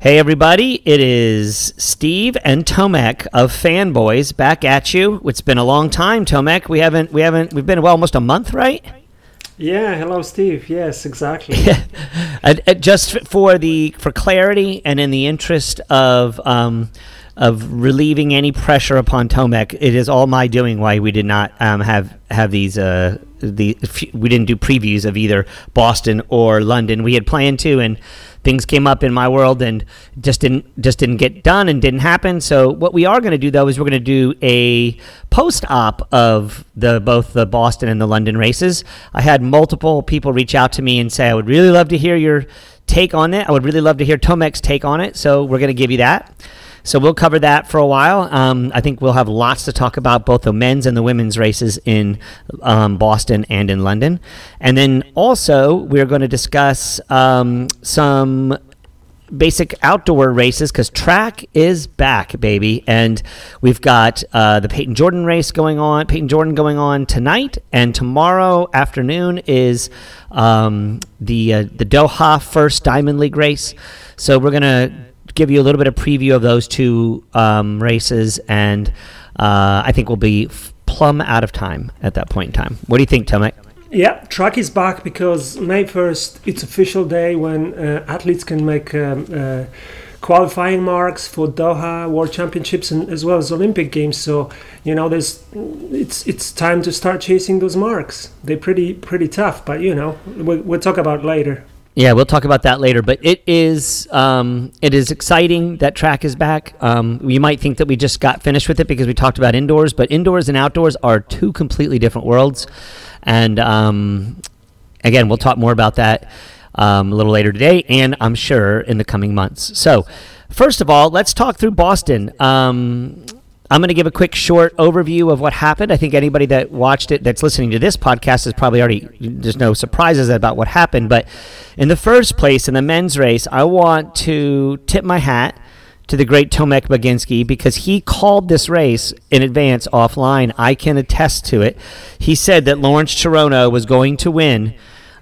Hey everybody, it is Steve and Tomek of Fanboys back at you. It's been a long time, Tomek. We haven't we haven't we've been well, almost a month, right? Yeah, hello Steve. Yes, exactly. And- and just for the for clarity and in the interest of um, of relieving any pressure upon Tomek, it is all my doing why we did not um, have have these uh, the we didn't do previews of either Boston or London. We had planned to and things came up in my world and just didn't just didn't get done and didn't happen. So what we are going to do though is we're going to do a post op of the both the Boston and the London races. I had multiple people reach out to me and say I would really love to hear your take on it. I would really love to hear Tomek's take on it. So we're going to give you that. So we'll cover that for a while. Um, I think we'll have lots to talk about both the men's and the women's races in um, Boston and in London. And then also, we're going to discuss um, some basic outdoor races because track is back, baby. And we've got uh, the Payton Jordan race going on, Payton Jordan going on tonight, and tomorrow afternoon is um, the uh, the Doha First Diamond League race. So we're gonna give you a little bit of preview of those two um, races, and uh, I think we'll be plumb out of time at that point in time. What do you think, Tomek? yeah, track is back because May 1st, it's official day when uh, athletes can make um, uh, qualifying marks for Doha World Championships and as well as Olympic Games. So, you know, there's it's it's time to start chasing those marks. They're pretty pretty tough, but you know, we'll, we'll talk about later. Yeah, we'll talk about that later. But it is um, it is exciting that track is back. Um, you might think that we just got finished with it because we talked about indoors, but indoors and outdoors are two completely different worlds. And um, again, we'll talk more about that um, a little later today, and I'm sure in the coming months. So, first of all, let's talk through Boston. I'm going to give a quick short overview of what happened. I think anybody that watched it, that's listening to this podcast, is probably already, there's no surprises about what happened. But in the first place, in the men's race, I want to tip my hat to the great Tomek Baginski because he called this race in advance offline. I can attest to it. He said that Lawrence Cherono was going to win.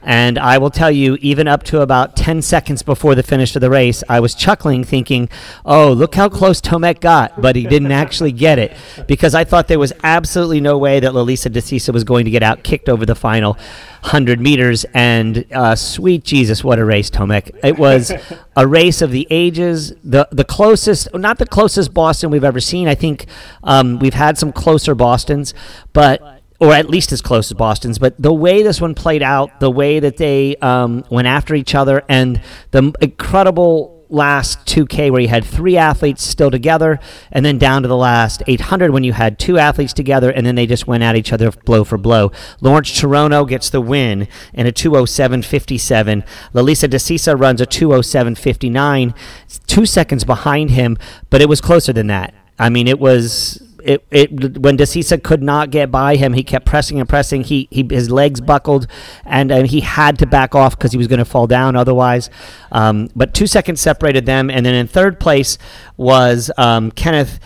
And I will tell you, even up to about 10 seconds before the finish of the race, I was chuckling, thinking, oh, look how close Tomek got, but he didn't actually get it because I thought there was absolutely no way that Lelisa Desisa was going to get out kicked over the final 100 meters. And uh, sweet Jesus, what a race, Tomek. It was a race of the ages, the, the closest, not the closest Boston we've ever seen. I think um, we've had some closer Bostons, but or at least as close as Boston's. But the way this one played out, the way that they um, went after each other, and the incredible last 2K where you had three athletes still together, and then down to the last 800 when you had two athletes together, and then they just went at each other blow for blow. Lawrence Cherono gets the win in a 207.57. Lelisa Desisa runs a 207.59, two seconds behind him, but it was closer than that. I mean, it was it, it when Desisa could not get by him, he kept pressing and pressing. He, he his legs buckled, and, and he had to back off because he was going to fall down otherwise. Um, but two seconds separated them, and then in third place was um, Kenneth.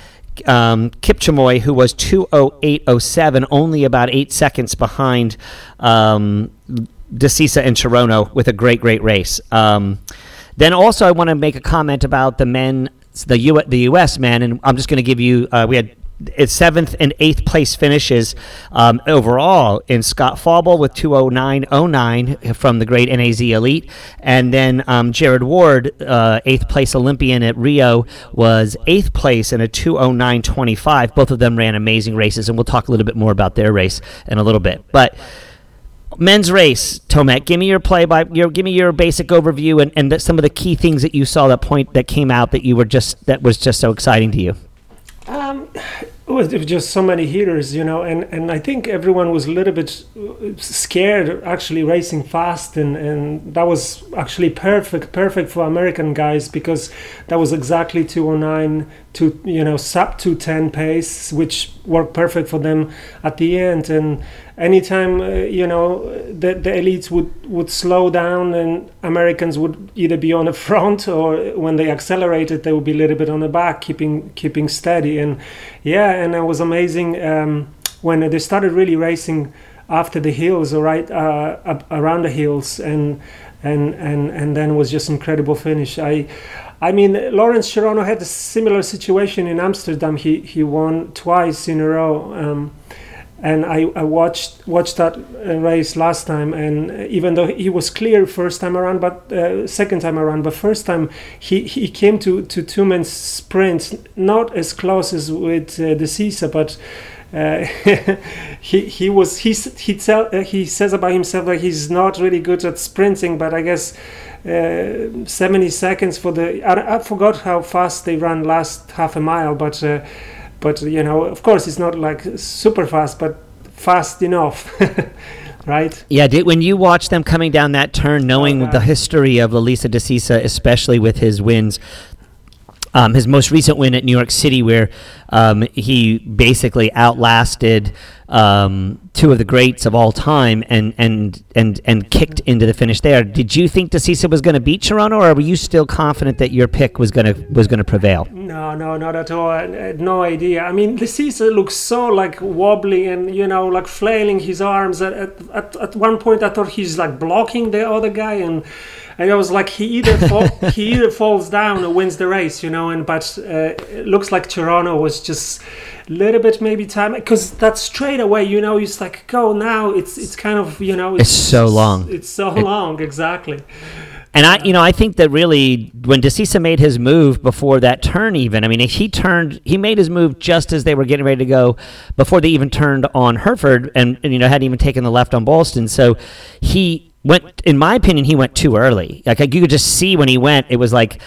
Um, Kipkemoi, who was 208.07, only about eight seconds behind um, Desisa and Cherono with a great, great race. Um, then also, I want to make a comment about the men, the U, the U.S. men, and I'm just going to give you. Uh, we had its seventh and eighth place finishes um, overall in Scott Fauble with 209.09 from the great NAZ Elite. And then um, Jared Ward, uh, eighth place Olympian at Rio, was eighth place in a 209.25. Both of them ran amazing races, and we'll talk a little bit more about their race in a little bit. But men's race, Tomek, give me your play by your give me your basic overview and, and the, some of the key things that you saw that point that came out that you were just that was just so exciting to you. Um, it was, it was just so many heaters, you know, and, and I think everyone was a little bit scared actually racing fast, and, and that was actually perfect, perfect for American guys because that was exactly 209 to you know sub 210 pace, which worked perfect for them at the end. And anytime uh, you know the, the elites would would slow down, and Americans would either be on the front or when they accelerated, they would be a little bit on the back, keeping keeping steady. And yeah, and it was amazing um, when they started really racing after the hills or right uh, around the hills and and and and then was just incredible finish. I. I mean, Lawrence Cherono had a similar situation in Amsterdam. He he won twice in a row. Um, and I, I watched watched that uh, race last time and even though he was clear first time around but uh, second time around but first time he, he came to, to two men sprints not as close as with uh, Desisa but uh, he he was he he tell, uh, he says about himself that he's not really good at sprinting but I guess uh, 70 seconds for the I, I, forgot how fast they ran last half a mile but uh, but you know of course it's not like super fast but fast enough right? Yeah did, when you watch them coming down that turn knowing oh, the history of Lelisa Desisa especially with his wins um, his most recent win at New York City, where um, he basically outlasted um, two of the greats of all time and and and and kicked into the finish there. Did you think Desisa was going to beat Cherono, or were you still confident that your pick was going to was going to prevail? No, no, not at all. I had no idea. I mean, Desisa looks so like wobbly and you know like flailing his arms. At, at, at one point, I thought he's like blocking the other guy and and I was like, he either fall, he either falls down or wins the race, you know. And but uh, it looks like Cherono was just a little bit maybe time because that straight away, you know, it's like go now. It's it's kind of you know, it's, it's so long. It's so it, long, exactly. And I, you know, I think that really when Desisa made his move before that turn, even I mean, he turned, he made his move just as they were getting ready to go, before they even turned on Hereford, and, and you know hadn't even taken the left on Boylston. So he went in my opinion he went too early. Like you could just see when he went it was like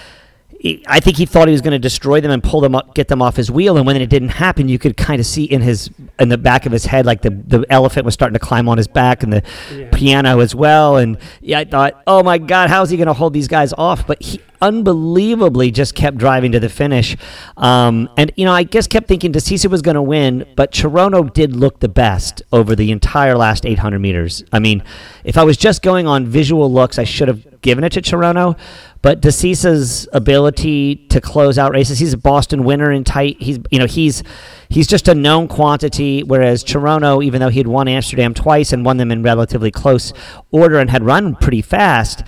I think he thought he was going to destroy them and pull them up, get them off his wheel. And when it didn't happen, you could kind of see in his in the back of his head, like the the elephant was starting to climb on his back, and the yeah. piano as well. And yeah, I thought, oh my God, how is he going to hold these guys off? But he unbelievably just kept driving to the finish. Um, and you know, I guess kept thinking Desisa was going to win, but Cherono did look the best over the entire last 800 meters. I mean, if I was just going on visual looks, I should have given it to Cherono. But Desisa's ability to close out races, he's a Boston winner in tight. He's you know he's he's just a known quantity. Whereas Cherono, even though he had won Amsterdam twice and won them in relatively close order and had run pretty fast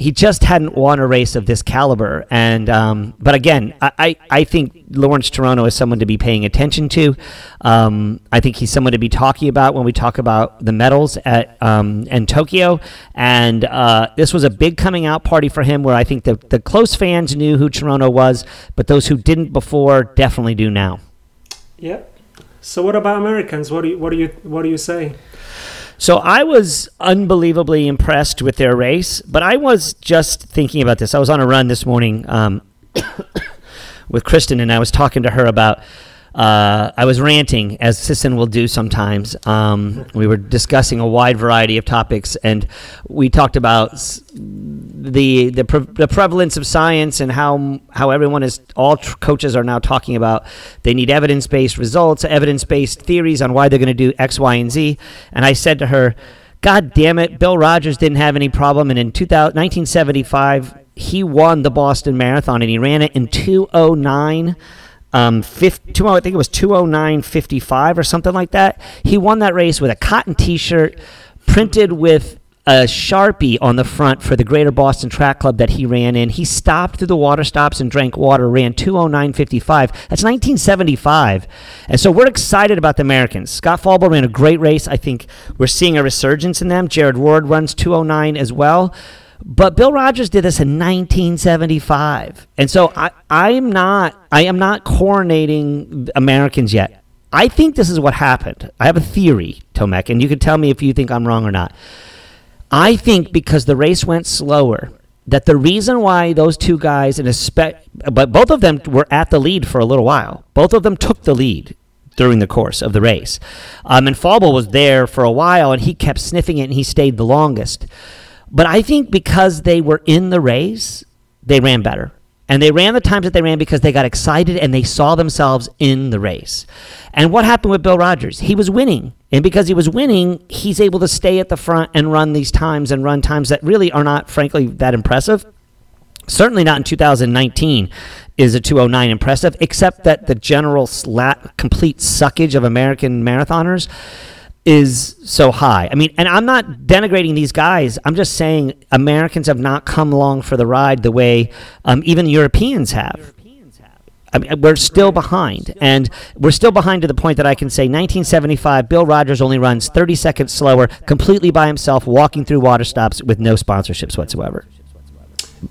he just hadn't won a race of this caliber. And um, but again, I, I think Lawrence Cherono is someone to be paying attention to. Um, I think he's someone to be talking about when we talk about the medals at um, in Tokyo. And uh, this was a big coming out party for him, where I think the the close fans knew who Cherono was, but those who didn't before definitely do now. Yeah. So what about Americans? What do you what do you what do you say? So I was unbelievably impressed with their race, but I was just thinking about this. I was on a run this morning um, with Kristen, and I was talking to her about uh, I was ranting, as Sisson will do sometimes. Um, we were discussing a wide variety of topics, and we talked about the the, pre- the prevalence of science and how how everyone is all tr- coaches are now talking about they need evidence based results, evidence based theories on why they're going to do X, Y, and Z. And I said to her, "God damn it, Bill Rodgers didn't have any problem, and in 2000, 1975." He won the Boston Marathon and he ran it in 209 um, 50, two, I think it was 209.55 or something like that. He won that race with a cotton t shirt printed with a sharpie on the front for the Greater Boston Track Club that he ran in. He stopped through the water stops and drank water, ran 209.55. That's 1975. And so we're excited about the Americans. Scott Fauble ran a great race. I think we're seeing a resurgence in them. Jared Ward runs 209 as well. But Bill Rodgers did this in 1975, and so I, I am not I am not coronating Americans yet. I think this is what happened. I have a theory, Tomek, and you can tell me if you think I'm wrong or not. I think because the race went slower, that the reason why those two guys, and especially, but both of them were at the lead for a little while. Both of them took the lead during the course of the race. Um, and Fauble was there for a while, and he kept sniffing it, and he stayed the longest. But I think because they were in the race, they ran better. And they ran the times that they ran because they got excited and they saw themselves in the race. And what happened with Bill Rodgers? He was winning. And because he was winning, he's able to stay at the front and run these times and run times that really are not, frankly, that impressive. Certainly not in 2019 is a 209 impressive, except that the general slat, complete suckage of American marathoners is so high. I mean, and I'm not denigrating these guys. I'm just saying Americans have not come along for the ride the way um, even Europeans have. I mean, we're still behind, and we're still behind to the point that I can say 1975, Bill Rodgers only runs 30 seconds slower, completely by himself, walking through water stops with no sponsorships whatsoever.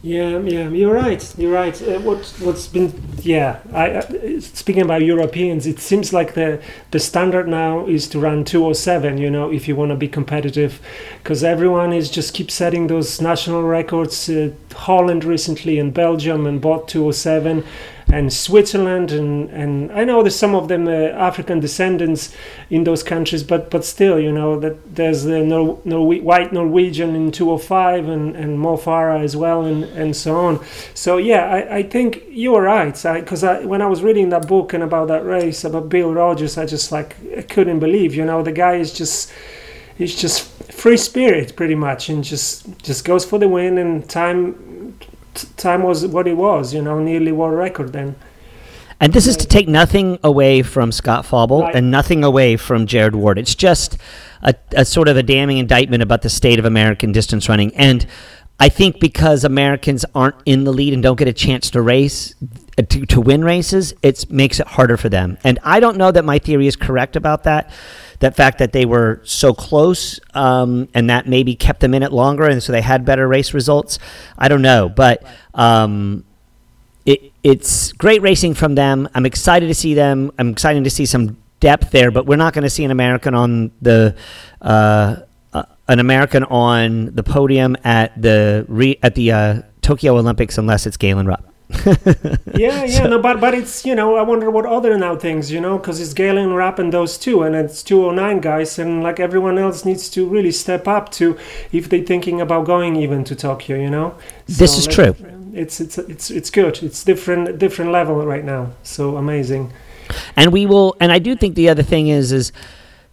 Yeah, yeah, you're right. You're right. Uh, what what's been yeah. I, uh, speaking about Europeans, it seems like the the standard now is to run 207. You know, if you want to be competitive, because everyone is just keep setting those national records. Uh, Holland recently and Belgium and bought 207 and Switzerland and, and I know there's some of them uh, African descendants in those countries, but but still, you know that there's the Nor- white Norwegian in 205 and and Mo Farah as well and and so on. So yeah, I, I think you were right because I, I, when I was reading that book and about that race about Bill Rodgers, I just like I couldn't believe, you know, the guy is just he's just free spirit pretty much and just just goes for the win and time time was what it was, you know, nearly world record then. And this is to take nothing away from Scott Fauble right. and nothing away from Jared Ward. It's just a, a, sort of a damning indictment about the state of American distance running. And I think because Americans aren't in the lead and don't get a chance to race, uh, to, to win races, it makes it harder for them. And I don't know that my theory is correct about that that fact that they were so close um, and that maybe kept them in it longer and so they had better race results. I don't know, but um, it, it's great racing from them. I'm excited to see them. I'm excited to see some depth there, but we're not going to see an American on the. Uh, uh, an American on the podium at the re- at the uh, Tokyo Olympics unless it's Galen Rupp. yeah, yeah, so, no, but but it's you know I wonder what other now things you know because it's Galen Rupp and those two and it's 209 guys and like everyone else needs to really step up to if they're thinking about going even to Tokyo, you know. This so is true. It's it's it's it's good. It's different different level right now. So amazing. And we will, and I do think the other thing is is.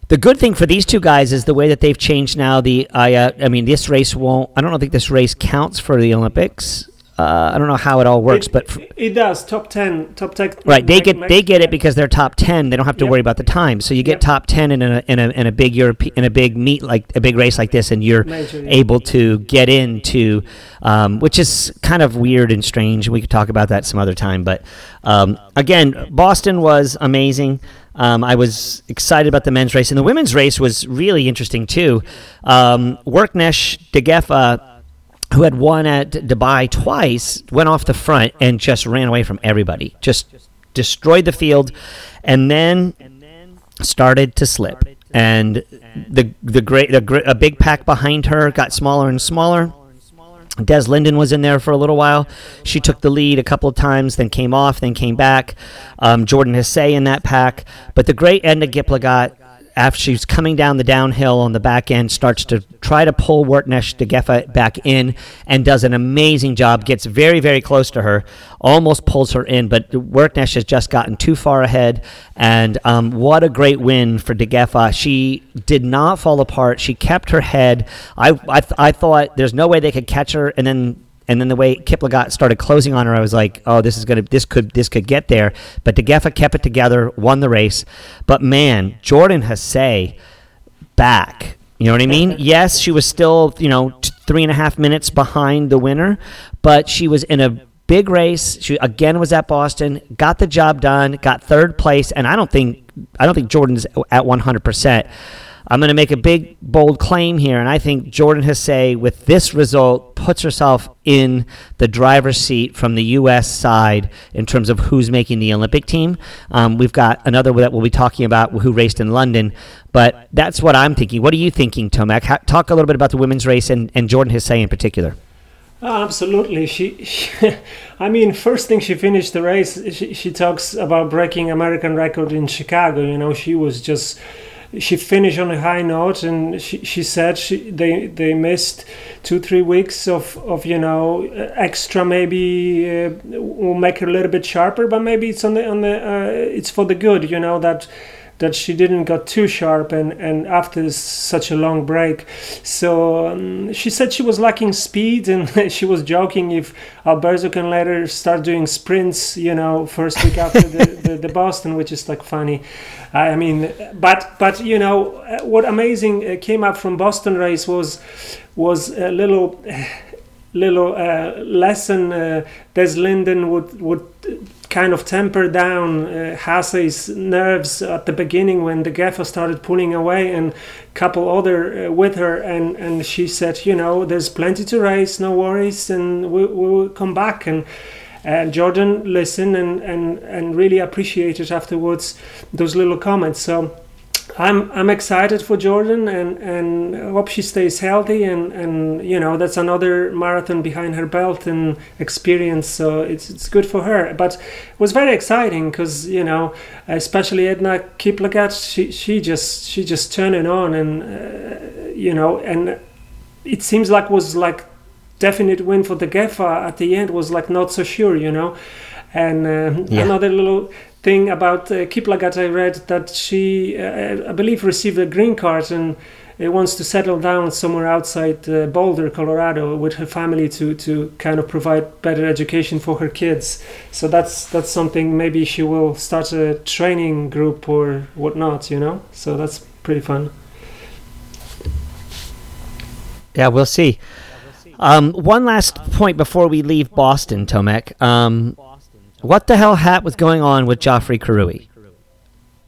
The good thing for these two guys is the way that they've changed now. The I, uh, I mean, this race won't. I don't think this race counts for the Olympics. Uh, I don't know how it all works, it, but it does. Top ten, top ten. Right, they get they get it because they're top ten. They don't have to yep. worry about the time. So you get yep. top ten in a in a in a big Europe in a big meet like a big race like this, and you're Major, yeah. able to get into, um, which is kind of weird and strange. We could talk about that some other time. But um, again, Boston was amazing. Um, I was excited about the men's race, and the women's race was really interesting too. Um, Worknesh Degefa who had won at Dubai twice, went off the front and just ran away from everybody. Just destroyed the field, and then started to slip. And the the great a big pack behind her got smaller and smaller. Des Linden was in there for a little while. She took the lead a couple of times, then came off, then came back. Um, Jordan Hasay in that pack. But the great Edna Kiplagat after she's coming down the downhill on the back end, starts to try to pull Worknesh Degefa back in and does an amazing job. Gets very, very close to her, almost pulls her in, but Worknesh has just gotten too far ahead. And um, what a great win for Degefa. She did not fall apart. She kept her head. I, I, I thought there's no way they could catch her, and then and then the way Kiplagat started closing on her, I was like, "Oh, this is gonna, this could, this could get there." But Degefa kept it together, won the race. But man, Jordan Hasay back. You know what I mean? yes, she was still, you know, t- three and a half minutes behind the winner, but she was in a big race. She again was at Boston, got the job done, got third place, and I don't think, I don't think Jordan's at one hundred percent. I'm going to make a big, bold claim here, and I think Jordan Hasay, with this result, puts herself in the driver's seat from the U.S. side in terms of who's making the Olympic team. Um, we've got another that we'll be talking about who raced in London, but that's what I'm thinking. What are you thinking, Tomek? Ha- talk a little bit about the women's race and, and Jordan Hasay in particular. Oh, absolutely. She, she, I mean, first thing she finished the race, she, she talks about breaking American record in Chicago. You know, she was just she finished on a high note and she, she said she, they they missed two three weeks of, of you know extra maybe uh, will make her a little bit sharper but maybe it's on the on the uh, it's for the good you know that that she didn't got too sharp and and after such a long break. So um, she said she was lacking speed and she was joking if alberto can later start doing sprints you know first week after the, the, the, boston which is like funny. I mean but but you know what amazing uh, came up from boston race was was a little little uh, lesson uh, Des Linden would would kind of temper down uh, Hasay's nerves at the beginning when Degefa started pulling away and couple other uh, with her and and she said you know there's plenty to race no worries and we, we'll come back and and Jordan listened and, and, and really appreciated afterwards those little comments. So I'm I'm excited for Jordan and and hope she stays healthy and and you know that's another marathon behind her belt and experience so it's it's good for her but it was very exciting because you know especially Edna Kiplagat she she just she just turning on and uh, you know and it seems like was like definite win for Degefa at the end was like not so sure you know and uh, yeah. another little thing about uh, I read that she, uh, I believe, received a green card and uh, wants to settle down somewhere outside uh, Boulder, Colorado, with her family to to kind of provide better education for her kids. So that's that's something. Maybe she will start a training group or whatnot. You know. So that's pretty fun. Yeah, we'll see. Um, one last point before we leave Boston, Tomek. Um, what the hell hat was going on with Geoffrey Kirui?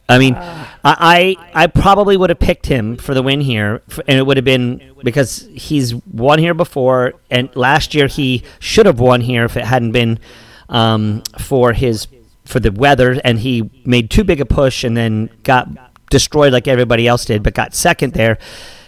I mean, uh, I I probably would have picked him for the win here, and it would have been because he's won here before, and last year he should have won here if it hadn't been um, for his for the weather, and he made too big a push and then got destroyed like everybody else did, but got second there.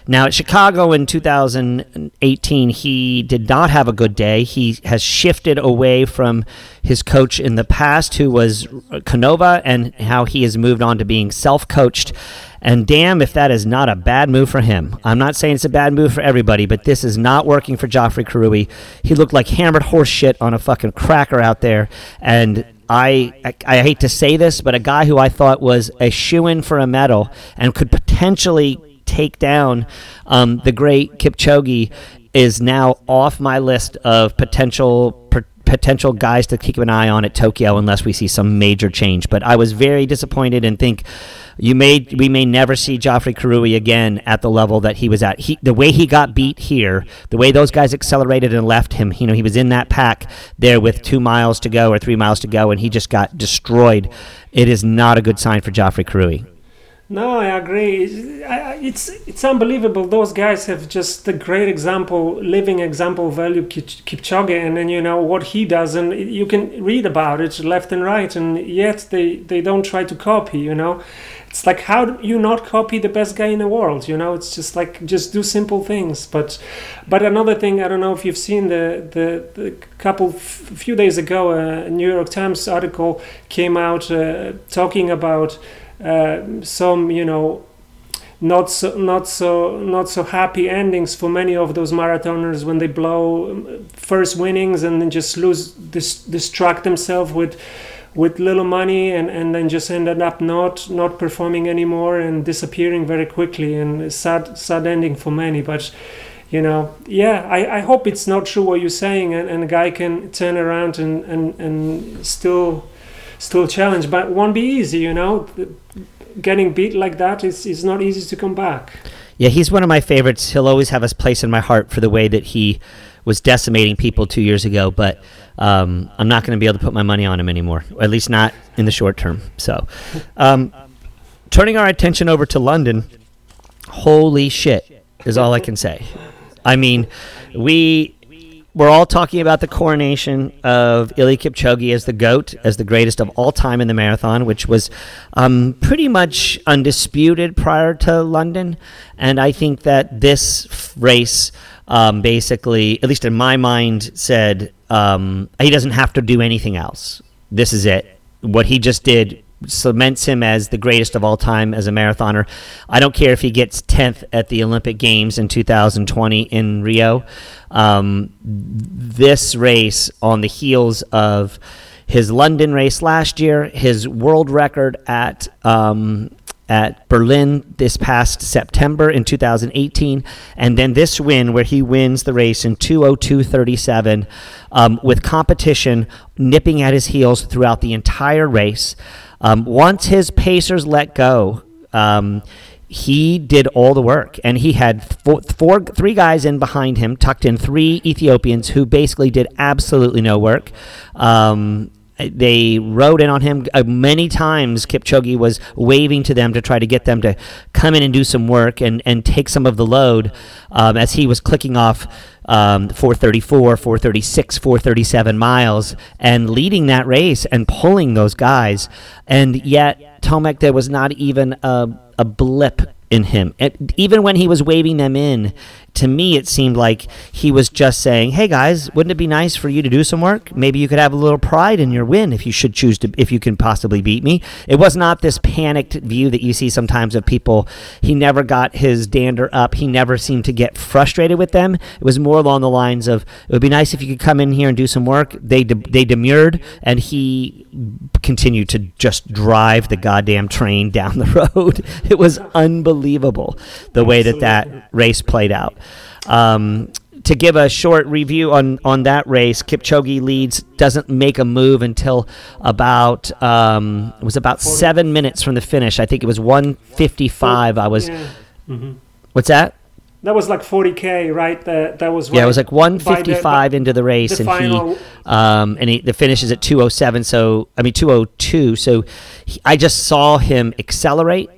Now, at Chicago in 2018, he did not have a good day. He has shifted away from his coach in the past, who was Canova, and how he has moved on to being self coached. And damn if that is not a bad move for him. I'm not saying it's a bad move for everybody, but this is not working for Geoffrey Kirui. He looked like hammered horse shit on a fucking cracker out there. And I, I, I hate to say this, but a guy who I thought was a shoe in for a medal and could potentially take down um, the great Kipchoge is now off my list of potential potential guys to keep an eye on at Tokyo unless we see some major change. But I was very disappointed and think you may we may never see Geoffrey Kirui again at the level that he was at. He, the way he got beat here, the way those guys accelerated and left him, you know, he was in that pack there with two miles to go or three miles to go, and he just got destroyed. It is not a good sign for Geoffrey Kirui. No, I agree. It's it's unbelievable. Those guys have just a great example, living example value Kipchoge, and then you know what he does, and you can read about it left and right, and yet they they don't try to copy. You know, it's like how do you not copy the best guy in the world? You know, it's just like just do simple things. But but another thing, I don't know if you've seen the the, the couple f- few days ago, a New York Times article came out uh, talking about uh, some you know not so not so not so happy endings for many of those marathoners when they blow um, first winnings and then just lose dis- distract themselves with with little money and, and then just ended up not not performing anymore and disappearing very quickly and sad sad ending for many. But you know yeah I, I hope it's not true what you're saying and, and a guy can turn around and, and, and still still challenge, but won't be easy. You know, getting beat like that is is not easy to come back. Yeah, he's one of my favorites. He'll always have a place in my heart for the way that he was decimating people two years ago. But um, I'm not going to be able to put my money on him anymore, at least not in the short term. So, um, turning our attention over to London, holy shit is all I can say. I mean, we we're all talking about the coronation of Eliud Kipchoge as the GOAT, as the greatest of all time in the marathon, which was um, pretty much undisputed prior to London. And I think that this race um, basically, at least in my mind, said um, he doesn't have to do anything else. This is it. What he just did cements him as the greatest of all time as a marathoner. I don't care if he gets 10th at the Olympic Games in 2020 in Rio. Um, this race, on the heels of his London race last year, his world record at um, at Berlin this past September in 2018, and then this win where he wins the race in 202.37 um, with competition nipping at his heels throughout the entire race. Um, once his pacers let go, um, he did all the work, and he had four, four, three guys in behind him, tucked in three Ethiopians who basically did absolutely no work. Um, they rode in on him uh, many times. Kipchoge was waving to them to try to get them to come in and do some work and, and take some of the load um, as he was clicking off um, 434, 436, 437 miles and leading that race and pulling those guys. And yet, Tomek, there was not even a, a blip in him. And even when he was waving them in, to me it seemed like he was just saying, "Hey guys, wouldn't it be nice for you to do some work? Maybe you could have a little pride in your win if you should choose to if you can possibly beat me." It was not this panicked view that you see sometimes of people. He never got his dander up. He never seemed to get frustrated with them. It was more along the lines of, "It would be nice if you could come in here and do some work." They de- they demurred and he continued to just drive the goddamn train down the road. It was unbelievable the way that that race played out. Um, to give a short review on, on that race, Kipchoge leads, doesn't make a move until about um, it was about seven minutes from the finish. I think it was one fifty five. I was. Yeah. Mhm. What's that? That was like 40k, right? That that was Yeah, it was like one by the- into the race, the and final- he um, and he, the finish is at two oh seven. So I mean two oh two. So he, I just saw him accelerate.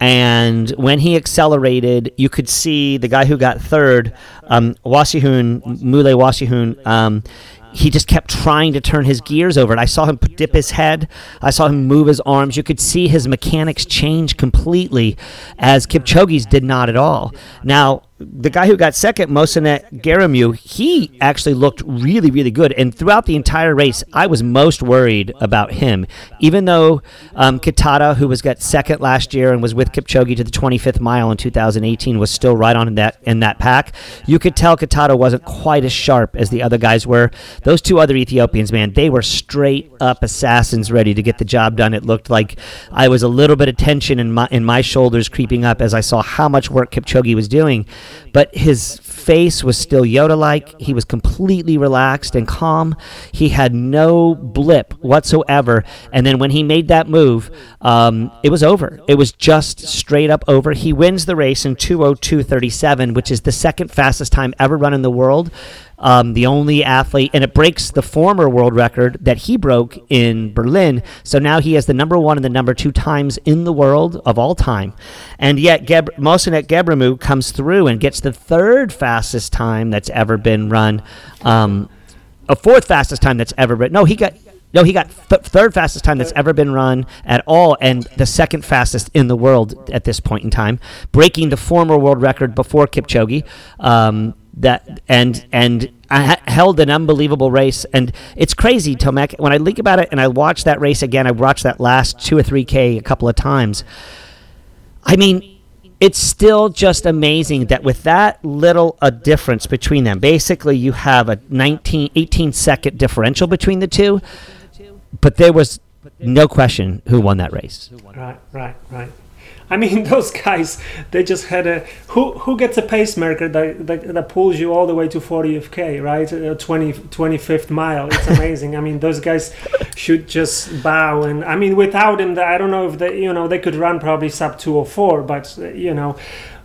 And when he accelerated, you could see the guy who got third, um, Wasihun, Mule Wasihun, um, he just kept trying to turn his gears over. And I saw him dip his head. I saw him move his arms. You could see his mechanics change completely, as Kipchoge's did not at all. Now, the guy who got second, Mosinet Geremew, he actually looked really, really good. And throughout the entire race, I was most worried about him. Even though um, Kitata, who was got second last year and was with Kipchoge to the 25th mile in 2018, was still right on in that in that pack, you could tell Kitata wasn't quite as sharp as the other guys were. Those two other Ethiopians, man, they were straight up assassins ready to get the job done. It looked like I was a little bit of tension in my in my shoulders creeping up as I saw how much work Kipchoge was doing but his face was still Yoda like. He was completely relaxed and calm. He had no blip whatsoever. And then when he made that move, um, it was over. It was just straight up over. He wins the race in 202.37, which is the second fastest time ever run in the world. Um, the only athlete, and it breaks the former world record that he broke in Berlin. So now he has the number one and the number two times in the world of all time. And yet, Geb- Mosinet Geremew comes through and gets the third fastest time that's ever been run. Um, a fourth fastest time that's ever been. No, he got. No, he got th- third fastest time that's ever been run at all, and the second fastest in the world at this point in time, breaking the former world record before Kipchoge. Um, that and and I held an unbelievable race, and it's crazy, Tomek. When I think about it, and I watched that race again, I watched that last two or three k a couple of times. I mean, it's still just amazing that with that little a difference between them, basically you have a 19, 18 second differential between the two, but there was no question who won that race. Right, right, right. I mean, those guys, they just had a who who gets a pacemaker that, that, that pulls you all the way to 40th K, right? Uh, 20 25th mile. It's amazing. I mean, those guys should just bow. And I mean, without them, I don't know if they, you know, they could run probably sub 204, but uh, you know,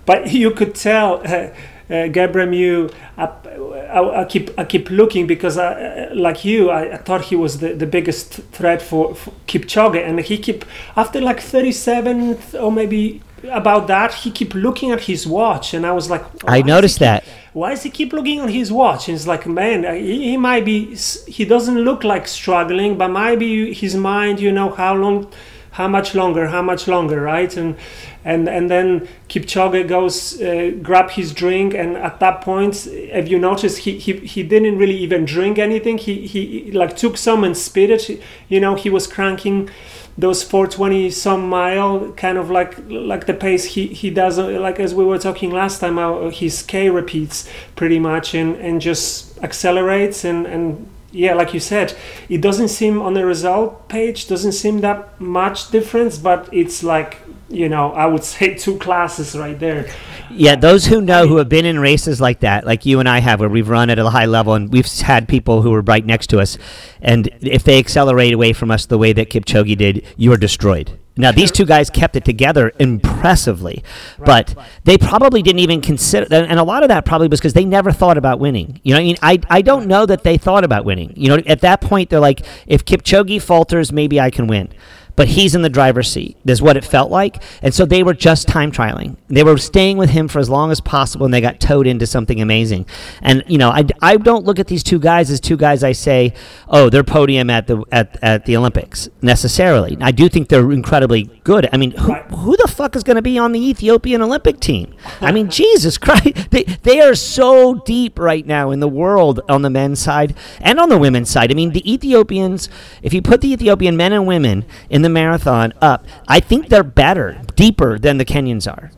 but you could tell. Uh, uh, Geremew, I, I, I keep I keep looking because I, uh, like you, I, I thought he was the, the biggest threat for, for Kipchoge, and he keep after like 37th or maybe about that, he keep looking at his watch, and I was like, I noticed he keep- that. Why does he keep looking at his watch? And it's like, man, uh, he, he might be. He doesn't look like struggling, but maybe his mind, you know, how long, how much longer, how much longer, right? And and and then Kipchoge goes uh, grab his drink, and at that point, if you notice, he, he he didn't really even drink anything. He he like took some and spit it. You know, he was cranking those 420 some mile kind of like like the pace he he does uh, like as we were talking last time his k repeats pretty much and and just accelerates and and yeah, like you said, it doesn't seem on the result page doesn't seem that much difference, but it's like you know I would say two classes right there. Yeah, those who know who have been in races like that, like you and I have, where we've run at a high level and we've had people who were right next to us, and if they accelerate away from us the way that Kipchoge did, you are destroyed. Now these two guys kept it together impressively, but they probably didn't even consider. And a lot of that probably was because they never thought about winning. You know, I mean, I I don't know that they thought about winning. You know, at that point they're like, if Kipchoge falters, maybe I can win but he's in the driver's seat. Is what it felt like. And so they were just time trialing. They were staying with him for as long as possible, and they got towed into something amazing. And you know, I, I don't look at these two guys as two guys. I say, oh, they're podium at the at, at the Olympics necessarily. I do think they're incredibly good. I mean, who, who the fuck is going to be on the Ethiopian Olympic team? I mean, Jesus Christ, they they are so deep right now in the world on the men's side and on the women's side. I mean, the Ethiopians. If you put the Ethiopian men and women in the marathon up, I think they're better, deeper than the Kenyans are.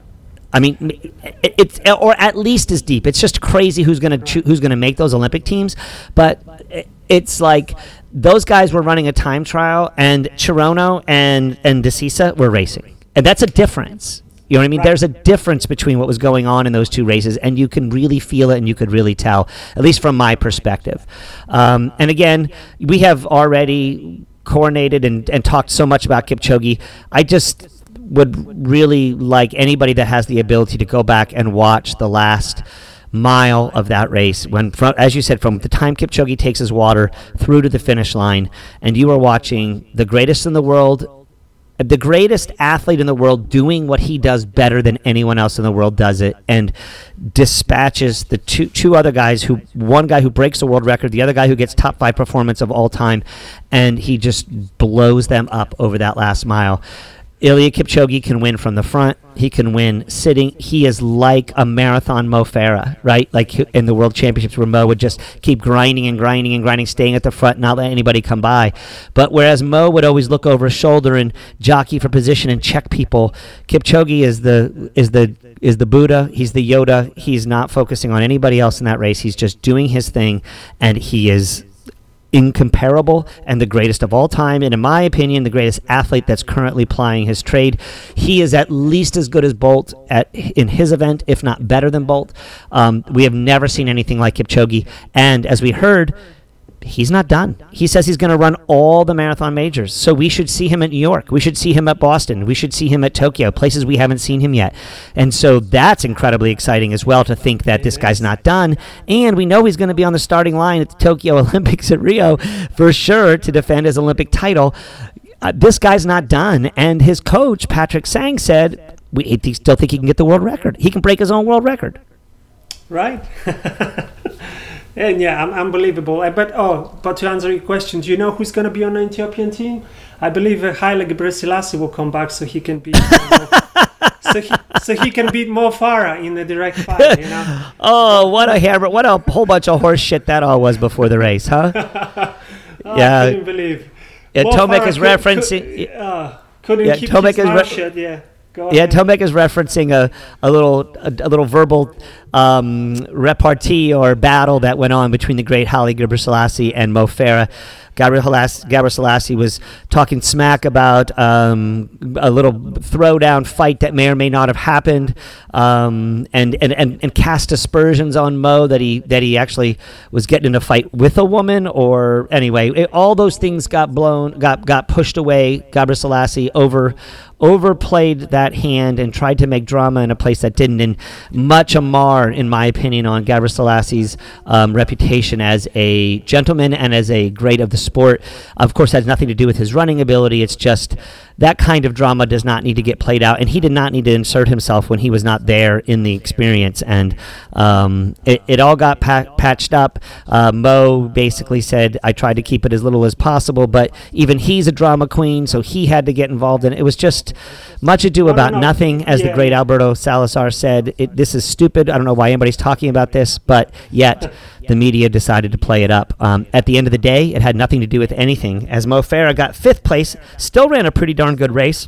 I mean, it's or at least as deep. It's just crazy who's gonna cho- who's gonna make those Olympic teams, but it's like those guys were running a time trial, and Cherono and and Desisa were racing, and that's a difference. You know what I mean? There's a difference between what was going on in those two races, and you can really feel it, and you could really tell, at least from my perspective. Um, and again, we have already coordinated and, and talked so much about Kipchoge. I just would really like anybody that has the ability to go back and watch the last mile of that race when from, as you said from the time Kipchoge takes his water through to the finish line and you are watching the greatest in the world the greatest athlete in the world doing what he does better than anyone else in the world does it and dispatches the two two other guys who one guy who breaks the world record the other guy who gets top 5 performance of all time and he just blows them up over that last mile Eliud Kipchoge can win from the front. He can win sitting. He is like a marathon Mo Farah, right? Like in the World Championships where Mo would just keep grinding and grinding and grinding, staying at the front, not let anybody come by. But whereas Mo would always look over his shoulder and jockey for position and check people, Kipchoge is the is the is the Buddha. He's the Yoda. He's not focusing on anybody else in that race. He's just doing his thing, and he is incomparable and the greatest of all time, and in my opinion, the greatest athlete that's currently plying his trade. He is at least as good as Bolt at in his event, if not better than Bolt. Um, we have never seen anything like Kipchoge, and as we heard he's not done. He says he's going to run all the marathon majors. So we should see him at New York. We should see him at Boston. We should see him at Tokyo, places we haven't seen him yet. And so that's incredibly exciting as well to think that this guy's not done. And we know he's going to be on the starting line at the Tokyo Olympics at Rio for sure to defend his Olympic title. Uh, this guy's not done. And his coach, Patrick Sang, said, we still think he can get the world record. He can break his own world record. Right. And yeah, unbelievable. Uh, but oh, but to answer your question, do you know who's going to be on the Ethiopian team? I believe uh, Haile Gebrselassie will come back so he can beat. so he so he can beat Mo Farah in the direct fight. You know. oh, what a hammer! What a whole bunch of horse shit that all was before the race, huh? oh, yeah. I couldn't believe. Yeah, Tomek is referencing. Could, uh, couldn't yeah, keep Tomek his mouth shut. Yeah. Yeah, Tomek is referencing a, a little a, a little verbal um, repartee or battle that went on between the great Holly Haile Gebrselassie and Mo Farah. Gabriel Gebrselassie was talking smack about um, a little throwdown fight that may or may not have happened, um, and, and, and, and cast aspersions on Mo that he that he actually was getting in a fight with a woman, or anyway, it, all those things got blown, got got pushed away. Gebrselassie over overplayed that hand and tried to make drama in a place that didn't, and much a in my opinion, on Gebrselassie um, reputation as a gentleman and as a great of the sport. Of course, has nothing to do with his running ability. It's just that kind of drama does not need to get played out, and he did not need to insert himself when he was not there in the experience. And um, it, it, all got pa- patched up. Uh, Mo basically said, "I tried to keep it as little as possible," but even he's a drama queen, so he had to get involved in it. It was just much ado about nothing, as yeah. the great Alberto Salazar said. It, this is stupid. I don't know why anybody's talking about this, but yet the media decided to play it up. Um, at the end of the day, it had nothing to do with anything, as Mo Farah got fifth place, still ran a pretty darn good race.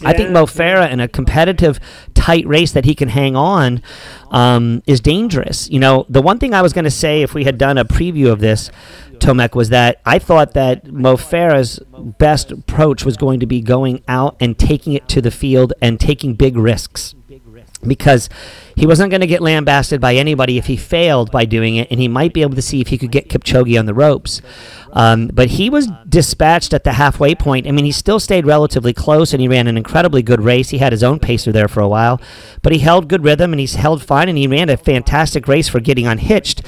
Yeah. I think Mo Farah in a competitive, tight race that he can hang on um, is dangerous. You know, the one thing I was going to say if we had done a preview of this, Tomek, was that I thought that Mo Farah's best approach was going to be going out and taking it to the field and taking big risks because he wasn't going to get lambasted by anybody if he failed by doing it, and he might be able to see if he could get Kipchoge on the ropes. Um, but he was dispatched at the halfway point. I mean, he still stayed relatively close, and he ran an incredibly good race. He had his own pacer there for a while, but he held good rhythm, and he's held fine, and he ran a fantastic race for getting unhitched.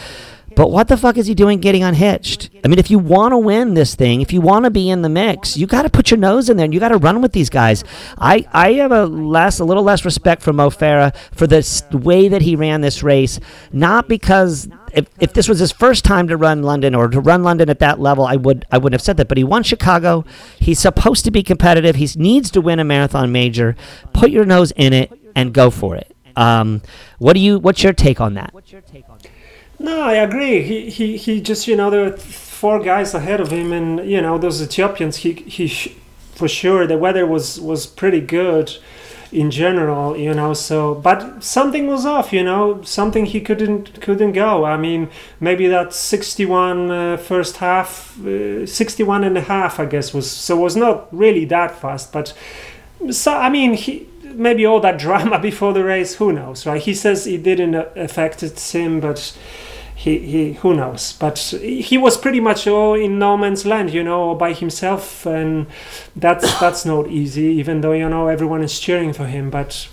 But what the fuck is he doing getting unhitched? I mean, if you want to win this thing, if you want to be in the mix, you got to put your nose in there and you got to run with these guys. I, I have a less, a little less respect for Mo Farah for the way that he ran this race, not because if, if this was his first time to run London or to run London at that level, I would I wouldn't have said that. But he won Chicago. He's supposed to be competitive. He needs to win a marathon major. Put your nose in it and go for it. Um, what do you? What's your take on that? No, I agree. He, he, he just, you know, there were four guys ahead of him, and, you know, those Ethiopians, he, he sh- for sure, the weather was, was pretty good in general, you know, so, but something was off, you know, something he couldn't, couldn't go. I mean, maybe that 61 uh, first half, uh, 61 and a half, I guess, was, so was not really that fast, but, so, I mean, he, maybe all that drama before the race, who knows, right? He says it didn't uh, affect him, but he, he who knows but he was pretty much all in no man's land you know by himself and that's that's not easy even though you know everyone is cheering for him but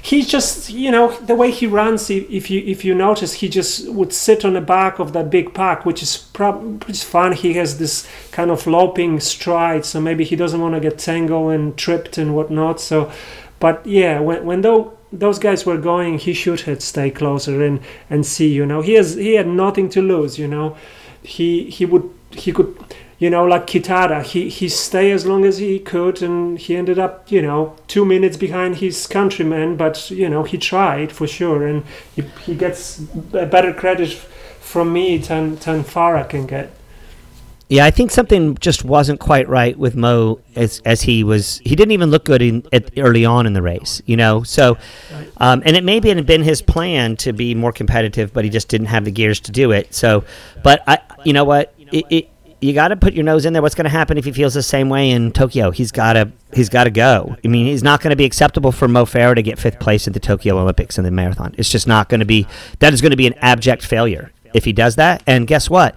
he just you know the way he runs if you if you notice he just would sit on the back of that big pack which is prob- which is fun he has this kind of loping stride so maybe he doesn't want to get tangled and tripped and whatnot so but yeah when, when those guys were going, he should have stayed closer and and see. You know, he has he had nothing to lose. You know, he he would he could. You know, like Kitara, he he stay as long as he could, and he ended up, you know, two minutes behind his countrymen. But you know, he tried for sure, and he, he gets a better credit from me than than Farah can get. Yeah, I think something just wasn't quite right with Mo as as he was. He didn't even look good in, at, early on in the race, you know. So, um, and it maybe had been his plan to be more competitive, but he just didn't have the gears to do it. So, but I, you know what, it, it you got to put your nose in there. What's going to happen if he feels the same way in Tokyo? He's got to he's got to go. I mean, he's not going to be acceptable for Mo Farah to get fifth place at the Tokyo Olympics in the marathon. It's just not going to be. That is going to be an abject failure if he does that. And guess what?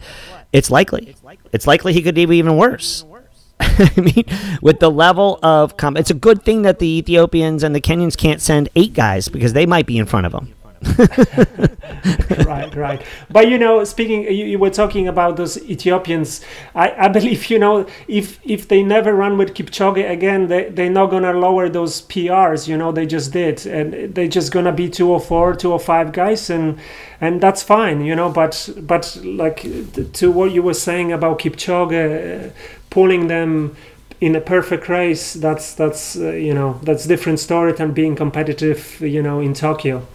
It's likely. It's likely he could do even worse. I mean, with the level of com- it's a good thing that the Ethiopians and the Kenyans can't send eight guys because they might be in front of them. right, right. But you know, speaking, you, you, were talking about those Ethiopians. I, I believe you know if if they never run with Kipchoge again, they they're not gonna lower those PRs. You know, they just did, and they're just gonna be 204, 205 guys, and and that's fine. You know, but but like to what you were saying about Kipchoge uh, pulling them in a perfect race that's that's uh, you know that's different story than being competitive you know in tokyo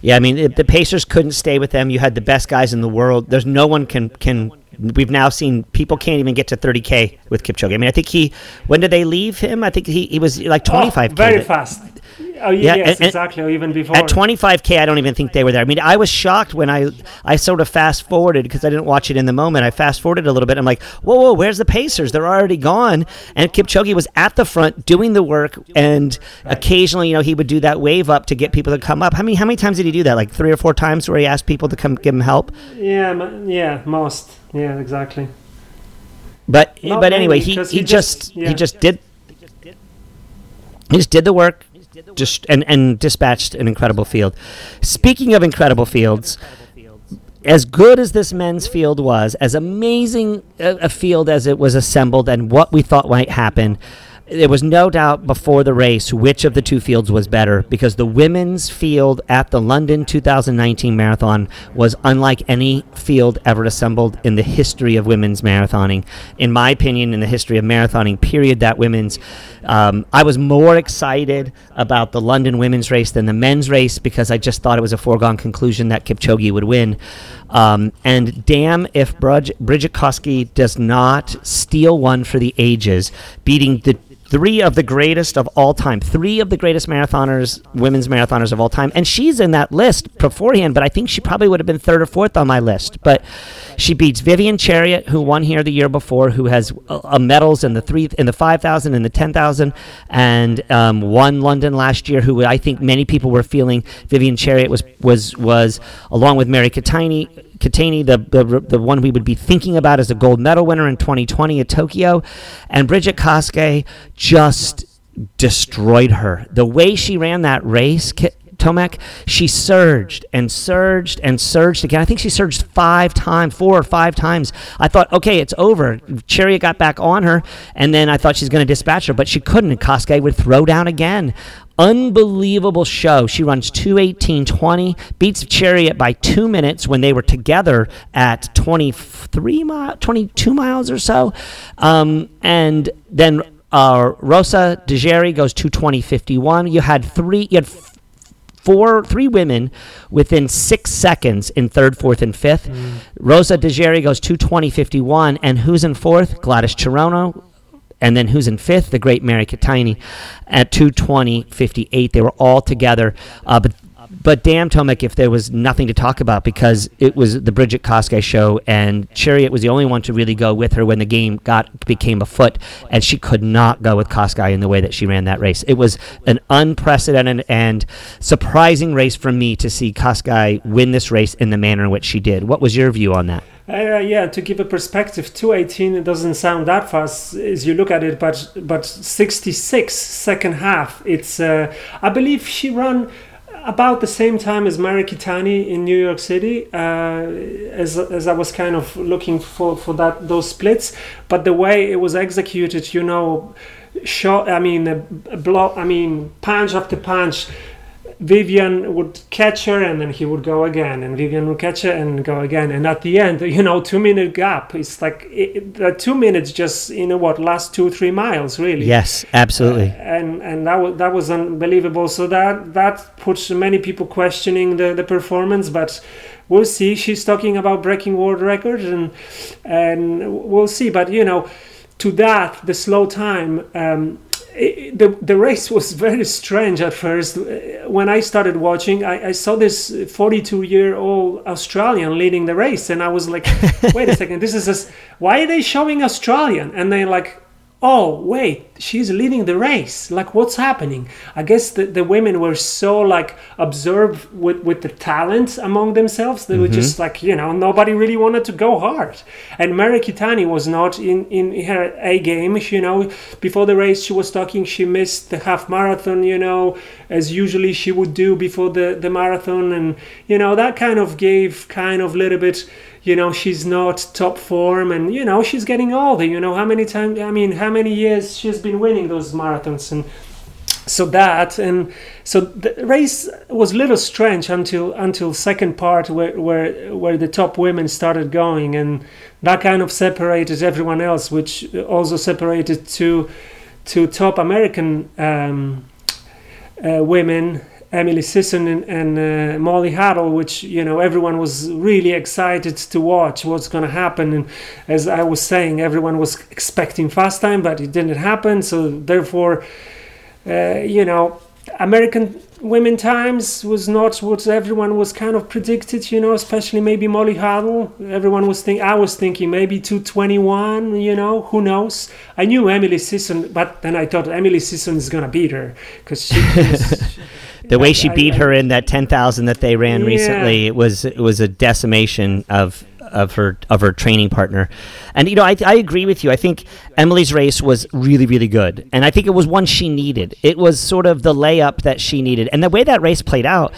yeah, I mean the Pacers couldn't stay with them. You had the best guys in the world. There's no one can can. We've now seen people can't even get to 30k with Kipchoge. I mean, I think he. When did they leave him? I think he, he was like 25. Oh, very fast. Oh yeah, yes, and, exactly. Or even before at 25k, I don't even think they were there. I mean, I was shocked when I I sort of fast forwarded because I didn't watch it in the moment. I fast forwarded a little bit. I'm like, whoa, whoa, where's the Pacers? They're already gone. And Kipchoge was at the front doing the work, and right. occasionally, you know, he would do that wave up to get people to come up. How many how many times did he do that? Like three or four times, where he asked people to come give him help. Yeah, yeah, most. Yeah, exactly. But Not but anyway, he, he, he just, just yeah. he just did he just did the work just and, and dispatched an incredible field. Speaking of incredible fields, as good as this men's field was, as amazing a, a field as it was assembled, and what we thought might happen, there was no doubt before the race which of the two fields was better because the women's field at the London 2019 marathon was unlike any field ever assembled in the history of women's marathoning. In my opinion, in the history of marathoning, period, that women's. Um, I was more excited about the London women's race than the men's race because I just thought it was a foregone conclusion that Kipchoge would win. Um, and damn if Brigid Kosgei does not steal one for the ages, beating the three of the greatest of all time, three of the greatest marathoners, women's marathoners of all time, and she's in that list beforehand. But I think she probably would have been third or fourth on my list. But she beats Vivian Cheruiyot, who won here the year before, who has uh, medals in the three, in the five thousand, and the ten thousand, and um, won London last year. Who I think many people were feeling Vivian Cheruiyot was was was along with Mary Keitany Keitany, the, the the one we would be thinking about as a gold medal winner in 2020 at Tokyo, and Brigid Kosgei just destroyed her. The way she ran that race, Tomek, she surged and surged and surged again. I think she surged five times, four or five times. I thought, okay, it's over. Cheruiyot got back on her, and then I thought she's going to dispatch her, but she couldn't. And Kosgei would throw down again. Unbelievable show. She runs 218.20, beats Cheruiyot by two minutes when they were together at 23 mi- 22 miles or so. Um, and then uh, Roza Dereje goes 220.51. You had three, you had four, three women within six seconds in third, fourth, and fifth. Mm. Roza Dereje goes 220.51. And who's in fourth? Gladys Cherono. and then who's in fifth? The great Mary Keitany at 220.58. They were all together. Uh, but but damn, Tomek, if there was nothing to talk about because it was the Brigid Kosgei show, and Cheruiyot was the only one to really go with her when the game got became afoot, and she could not go with Kosgei in the way that she ran that race. It was an unprecedented and surprising race for me to see Kosgei win this race in the manner in which she did. What was your view on that? Uh, yeah, to give a perspective, 218 it doesn't sound that fast as you look at it, but but 66 second half. It's uh, I believe she ran about the same time as Mary Keitany in New York City, uh, as, as I was kind of looking for, for that those splits. But the way it was executed, you know, shot. I mean, a block. I mean, punch after punch. Vivian would catch her and then he would go again, and Vivian would catch her and go again. And at the end, you know, two minute gap. It's like it, uh, two minutes just you know what last two three miles really. Yes, absolutely. Uh, and and that was that was unbelievable. So that that puts many people questioning the the performance, but we'll see. She's talking about breaking world records, and and we'll see. But you know, to that the slow time. Um, the the race was very strange at first. Uh, when I started watching, I, I saw this 42 year old Australian leading the race, and I was like, "Wait a second, this is a, why are they showing Australian?" And they like, oh wait she's leading the race. Like what's happening? I guess the, the women were so like absorbed with, with the talent among themselves they mm-hmm. were just like you know nobody really wanted to go hard. And mary keitany was not in in her a game you know. Before the race she was talking she missed the half marathon you know as usually she would do before the the marathon. And you know that kind of gave kind of little bit you know she's not top form and you know she's getting older you know how many times i mean how many years she's been winning those marathons and so that and so the race was a little strange until until second part where where where the top women started going and that kind of separated everyone else which also separated two two top american um, uh, women Emily Sisson and, and uh, Molly Huddle, which you know everyone was really excited to watch what's going to happen. And as I was saying, everyone was expecting fast time, but it didn't happen. So therefore, uh, you know, American women times was not what everyone was kind of predicted. You know, especially maybe Molly Huddle. Everyone was think I was thinking maybe 221. You know, who knows? I knew Emily Sisson, but then I thought Emily Sisson is gonna beat her because she. Was, the way she beat her in that 10,000 that they ran yeah. recently, it was it was a decimation of of her of her training partner. And you know, I, I agree with you. I think Emily's race was really really good, and I think it was one she needed. It was sort of the layup that she needed, and the way that race played out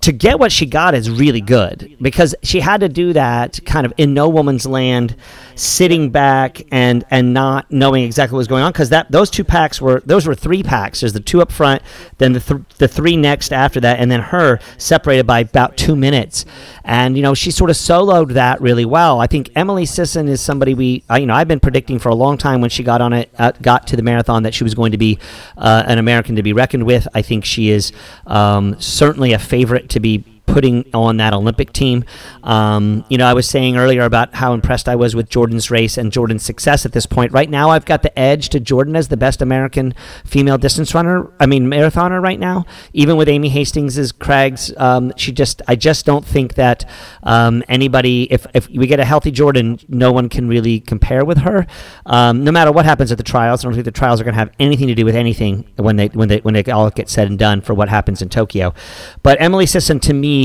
to get what she got is really good because she had to do that kind of in no woman's land, sitting back and and not knowing exactly what was going on because that those two packs were those were three packs. There's the two up front, then the th- the three next after that, and then her separated by about two minutes. And you know she sort of soloed that really well. I think Emily Sisson is somebody we I, you know I've been predicting for a long time when she got on it uh, got to the marathon that she was going to be uh, an American to be reckoned with. I think she is um, certainly a favorite to be putting on that Olympic team. Um, you know, I was saying earlier about how impressed I was with Jordan's race and Jordan's success at this point. Right now, I've got the edge to Jordan as the best American female distance runner. I mean, marathoner right now. Even with Amy Hastings as Cragg's, um, she just I just don't think that um, anybody. If if we get a healthy Jordan, no one can really compare with her. Um, no matter what happens at the trials, I don't think the trials are going to have anything to do with anything when they when they when they all get said and done for what happens in Tokyo. But Emily Sisson, to me,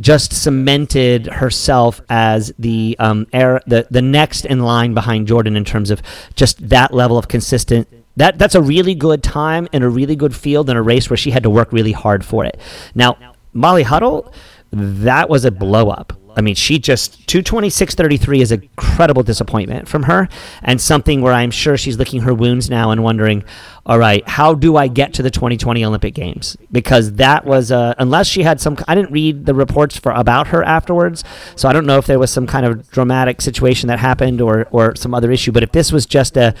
just cemented herself as the um, air, the the next in line behind Jordan in terms of just that level of consistent. That that's a really good time in a really good field in a race where she had to work really hard for it. Now, Molly Huddle, that was a blow up. I mean, she just 226.33 is a incredible disappointment from her, and something where I'm sure she's licking her wounds now and wondering, all right, how do I get to the 2020 Olympic Games? Because that was, unless she had some, I didn't read the reports for about her afterwards, so I don't know if there was some kind of dramatic situation that happened or or some other issue. But if this was just a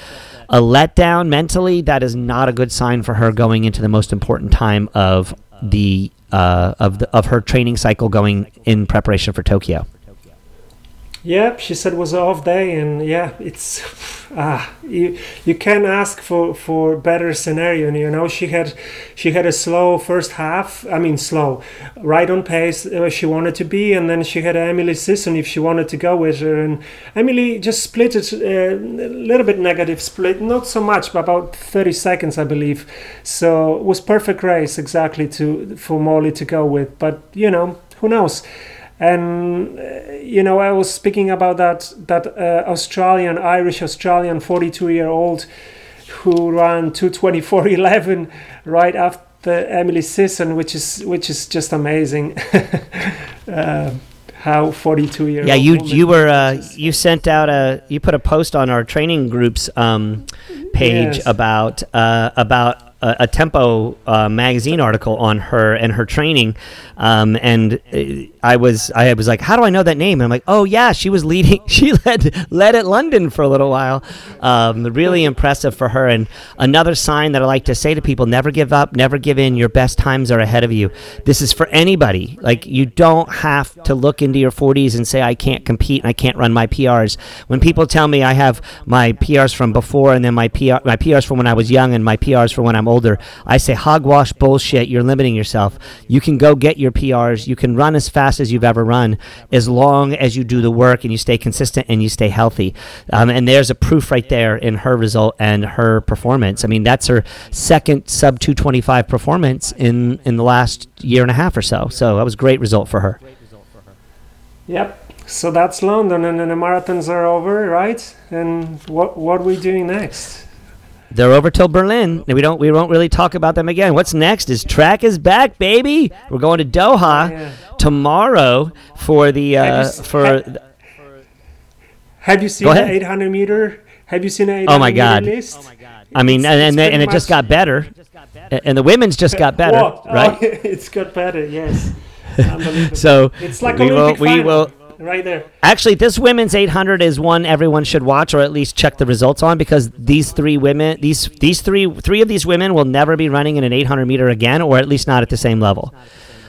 a letdown mentally, that is not a good sign for her going into the most important time of the uh, of the, of her training cycle going in preparation for Tokyo. Yeah, she said it was an off day, and yeah, it's ah, you you can ask for for better scenario. You know, she had she had a slow first half. I mean, slow, right on pace uh, she wanted to be, and then she had Emily Sisson if she wanted to go with her, and Emily just split it uh, a little bit negative split, not so much, but about thirty seconds, I believe. So it was perfect race exactly to for Molly to go with, but you know, who knows and uh, you know i was speaking about that that uh, australian irish australian 42 year old who ran 224.11 right after emily sisson which is which is just amazing uh, how 42 year yeah you you were uh, you sent out a you put a post on our training groups um, page yes. about uh, about a, a Tempo uh, magazine article on her and her training, um, and uh, I was I was like, how do I know that name? And I'm like, oh yeah, she was leading. She led led at London for a little while. Um, really impressive for her. And another sign that I like to say to people: never give up, never give in. Your best times are ahead of you. This is for anybody. Like you don't have to look into your 40s and say I can't compete and I can't run my PRs. When people tell me I have my PRs from before and then my PR my PRs from when I was young and my PRs from when I'm older, I say hogwash bullshit. You're limiting yourself. You can go get your PRs. You can run as fast as you've ever run, as long as you do the work and you stay consistent and you stay healthy. Um, and there's a proof right there in her result and her performance. I mean, that's her second sub 225 performance in in the last year and a half or so. So that was a great result for her. Yep. So that's London, and then the marathons are over, right? And what what are we doing next? They're over till Berlin. We don't we won't really talk about them again. What's next is track is back, baby. We're going to Doha yeah. tomorrow for the uh, for. Have, have you seen the 800 meter? Have you seen the 800 oh my god. list? Oh my god! I mean, it's, and and, and it just got better, and the women's just got better, Whoa. right? Oh, it's got better, yes. so it's like we will, we will right there. Actually, this women's 800 is one everyone should watch or at least check the results on because these three women, these these three three of these women will never be running in an 800 meter again, or at least not at the same level.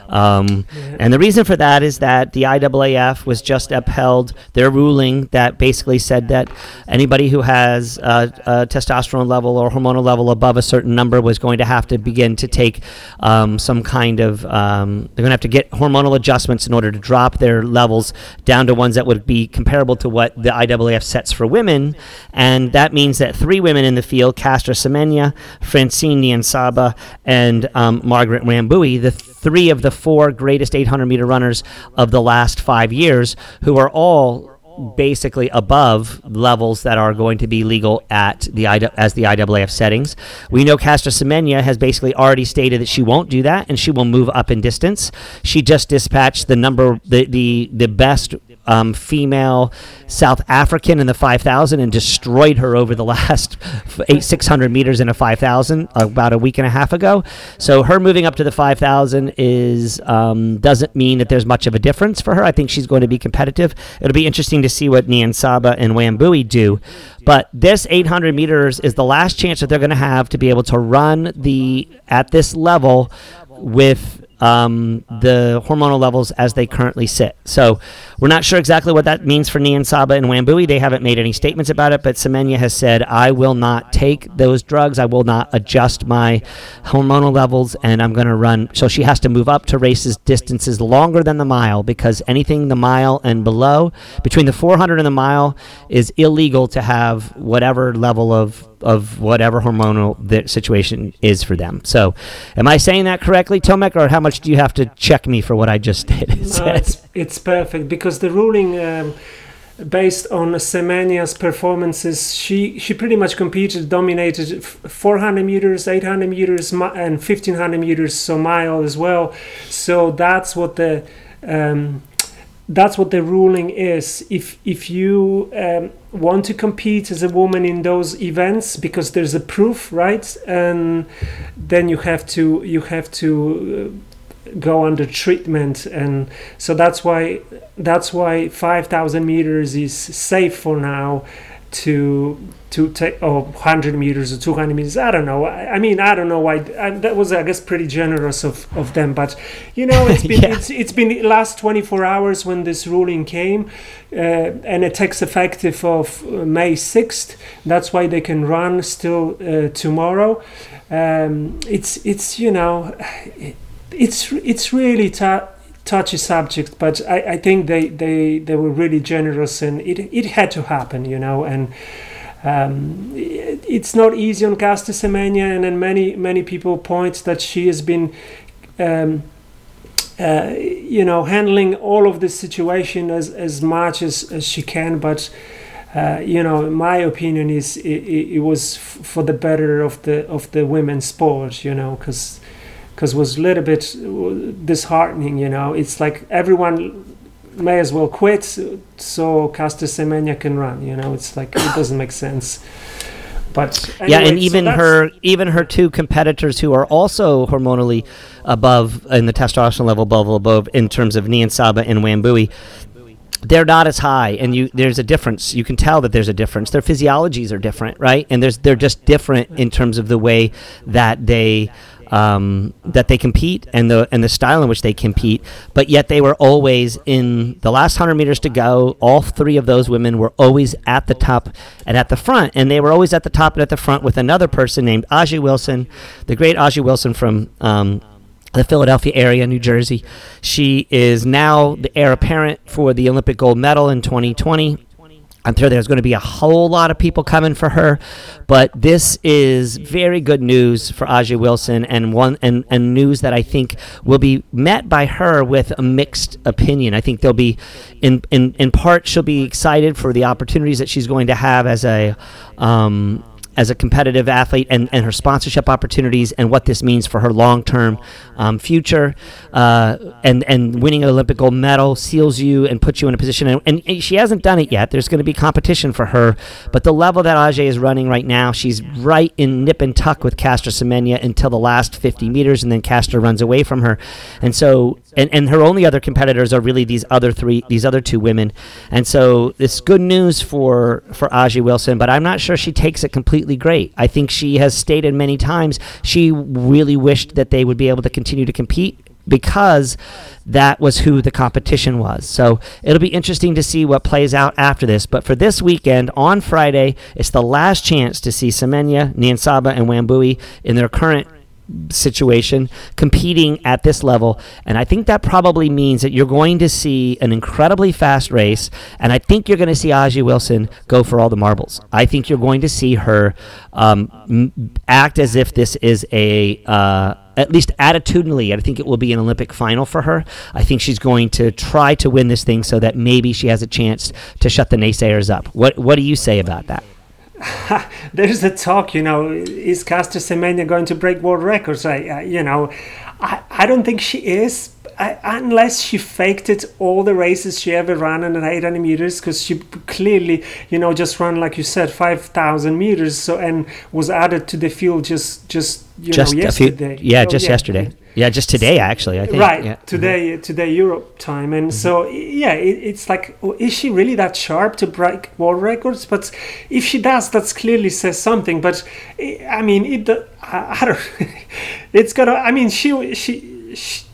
Um, and the reason for that is that the IAAF was just upheld their ruling that basically said that anybody who has a, a testosterone level or hormonal level above a certain number was going to have to begin to take um, some kind of, um, they're going to have to get hormonal adjustments in order to drop their levels down to ones that would be comparable to what the IAAF sets for women. And that means that three women in the field, Caster Semenya, Francine Niyonsaba, and um, Margaret Wambui, the three of the four greatest 800 meter runners of the last five years, who are all basically above levels that are going to be legal at the as the IAAF settings. We know Caster Semenya has basically already stated that she won't do that and she will move up in distance. She just dispatched the number the the the best um, female South African in the 5,000 and destroyed her over the last eight 600 meters in a 5,000 about a week and a half ago. So her moving up to the 5,000 is um, doesn't mean that there's much of a difference for her. I think she's going to be competitive. It'll be interesting to see what Niyonsaba and Wambui do. But this 800 meters is the last chance that they're going to have to be able to run the at this level with um, the hormonal levels as they currently sit. So we're not sure exactly what that means for Niyonsaba and Wambui. They haven't made any statements about it, but Semenya has said, I will not take those drugs. I will not adjust my hormonal levels, and I'm going to run. So she has to move up to races distances longer than the mile because anything the mile and below, between the 400 and the mile, is illegal to have whatever level of of whatever hormonal situation is for them. So, am I saying that correctly, Tomek, or how much do you have to check me for what I just did? No, it's, it's perfect because the ruling. Um, based on Semenya's performances, she she pretty much competed, dominated 400 meters, 800 meters, and 1500 meters, so mile as well. So that's what the um, that's what the ruling is. If if you um, want to compete as a woman in those events because there's a proof, right? And then you have to you have to uh, go under treatment, and so that's why that's why 5,000 meters is safe for now to to take oh 100 meters or 200 meters i don't know. I, I mean i don't know why I, that was i guess pretty generous of, of them but you know it's been yeah. it's, it's been last 24 hours when this ruling came uh, and it takes effective of uh, may 6th that's why they can run still uh, tomorrow. Um, it's it's you know it's it's really tough touchy subject, but I, I think they, they, they were really generous and it, it had to happen, you know, and um, it, it's not easy on Caster Semenya and then many, many people point that she has been, um, uh, you know, handling all of this situation as, as much as, as she can, but uh, you know, my opinion is it, it, it was f- for the better of the of the women's sport, you know, because because was a little bit disheartening. You know, it's like everyone may as well quit so Caster Semenya can run. You know, it's like it doesn't make sense. But anyway, yeah, and even so her even her two competitors who are also hormonally above in the testosterone level above above in terms of Niyonsaba and Wambui, they're not as high and you there's a difference you can tell that there's a difference their physiologies are different right and there's they're just different in terms of the way that they um, that they compete and the and the style in which they compete. But yet they were always in the last hundred meters to go. All three of those women were always at the top and at the front, and they were always at the top and at the front with another person named Ajeé Wilson, the great Ajeé Wilson from. Um, the Philadelphia area, New Jersey. She is now the heir apparent for the Olympic gold medal in 2020 I'm sure there's going to be a whole lot of people coming for her, but this is very good news for Ajeé Wilson and one and, and news that I think will be met by her with a mixed opinion. I think there'll be in in in part she'll be excited for the opportunities that she's going to have as a um, as a competitive athlete and, and her sponsorship opportunities and what this means for her long term um, future. Uh, and, and winning an Olympic gold medal seals you and puts you in a position. And, and she hasn't done it yet. There's going to be competition for her. But the level that Ajeé is running right now, she's right in nip and tuck with Caster Semenya until the last 50 meters, and then Caster runs away from her. And so, and, and her only other competitors are really these other three, these other two women. And so, this good news for, for Ajeé Wilson, but I'm not sure she takes it completely completely great. I think she has stated many times she really wished that they would be able to continue to compete because that was who the competition was. So it'll be interesting to see what plays out after this. But for this weekend, on Friday, it's the last chance to see Semenya, Niyonsaba, and Wambui in their current situation competing at this level. And I think that probably means that you're going to see an incredibly fast race. And I think you're going to see Ajeé Wilson go for all the marbles. I think you're going to see her um, act as if this is a. Uh, at least attitudinally, I think it will be an Olympic final for her. I think she's going to try to win this thing so that maybe she has a chance to shut the naysayers up. What What do you say about that? there's a talk, you know, is Caster Semenya going to break world records? I, I you know, I, I don't think she is, I, unless she faked it all the races she ever ran in 800 meters, because she clearly, you know, just ran like you said, 5,000 meters, so and was added to the field just just you just know yesterday. Few, yeah, oh, just yeah. yesterday. Yeah, just today actually. I think. Right yeah. today, mm-hmm. today Europe time, and mm-hmm. so yeah, it, it's like, oh, is she really that sharp to break world records? But if she does, that clearly says something. But I mean, it. I, I don't. it's gonna. I mean, she she. she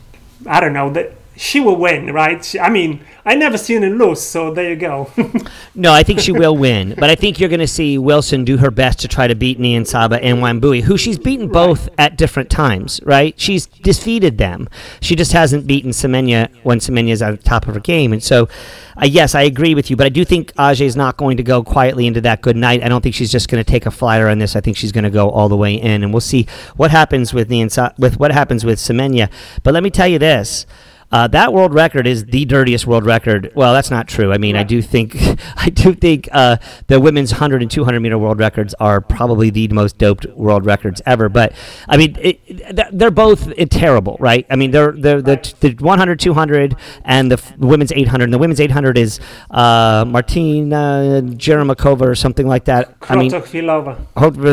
I don't know that she will win, right? She, I mean, I never seen her lose, so there you go. no, I think she will win, but I think you're going to see Wilson do her best to try to beat Niyonsaba and Wambui, who she's beaten both right. at different times, right? She's defeated them. She just hasn't beaten Semenya when Semenya's at the top of her game, and so. Uh, yes, I agree with you, but I do think Ajeé is not going to go quietly into that good night. I don't think she's just going to take a flyer on this. I think she's going to go all the way in, and we'll see what happens with Niyonsaba, with what happens with Semenya. But let me tell you this: uh, that world record is the dirtiest world record. Well, that's not true. I mean, yeah. I do think I do think uh, the women's 100 and 200 meter world records are probably the most doped world records ever. But I mean, it, they're both terrible, right? I mean, they're, they're the the 100, 200, and the, f- women's 800. And the women's 800 is uh, Martina Jeremakova or something like that. I mean,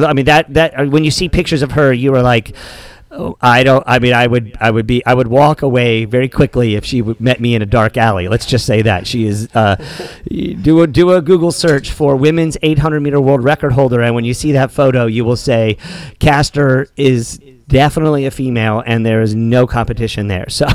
I mean that that when you see pictures of her, you are like I don't. I mean, I would. I would be. I would walk away very quickly if she met me in a dark alley. Let's just say that she is. Uh, do a do a Google search for women's 800 meter world record holder, and when you see that photo, you will say, "Caster is definitely a female, and there is no competition there. So,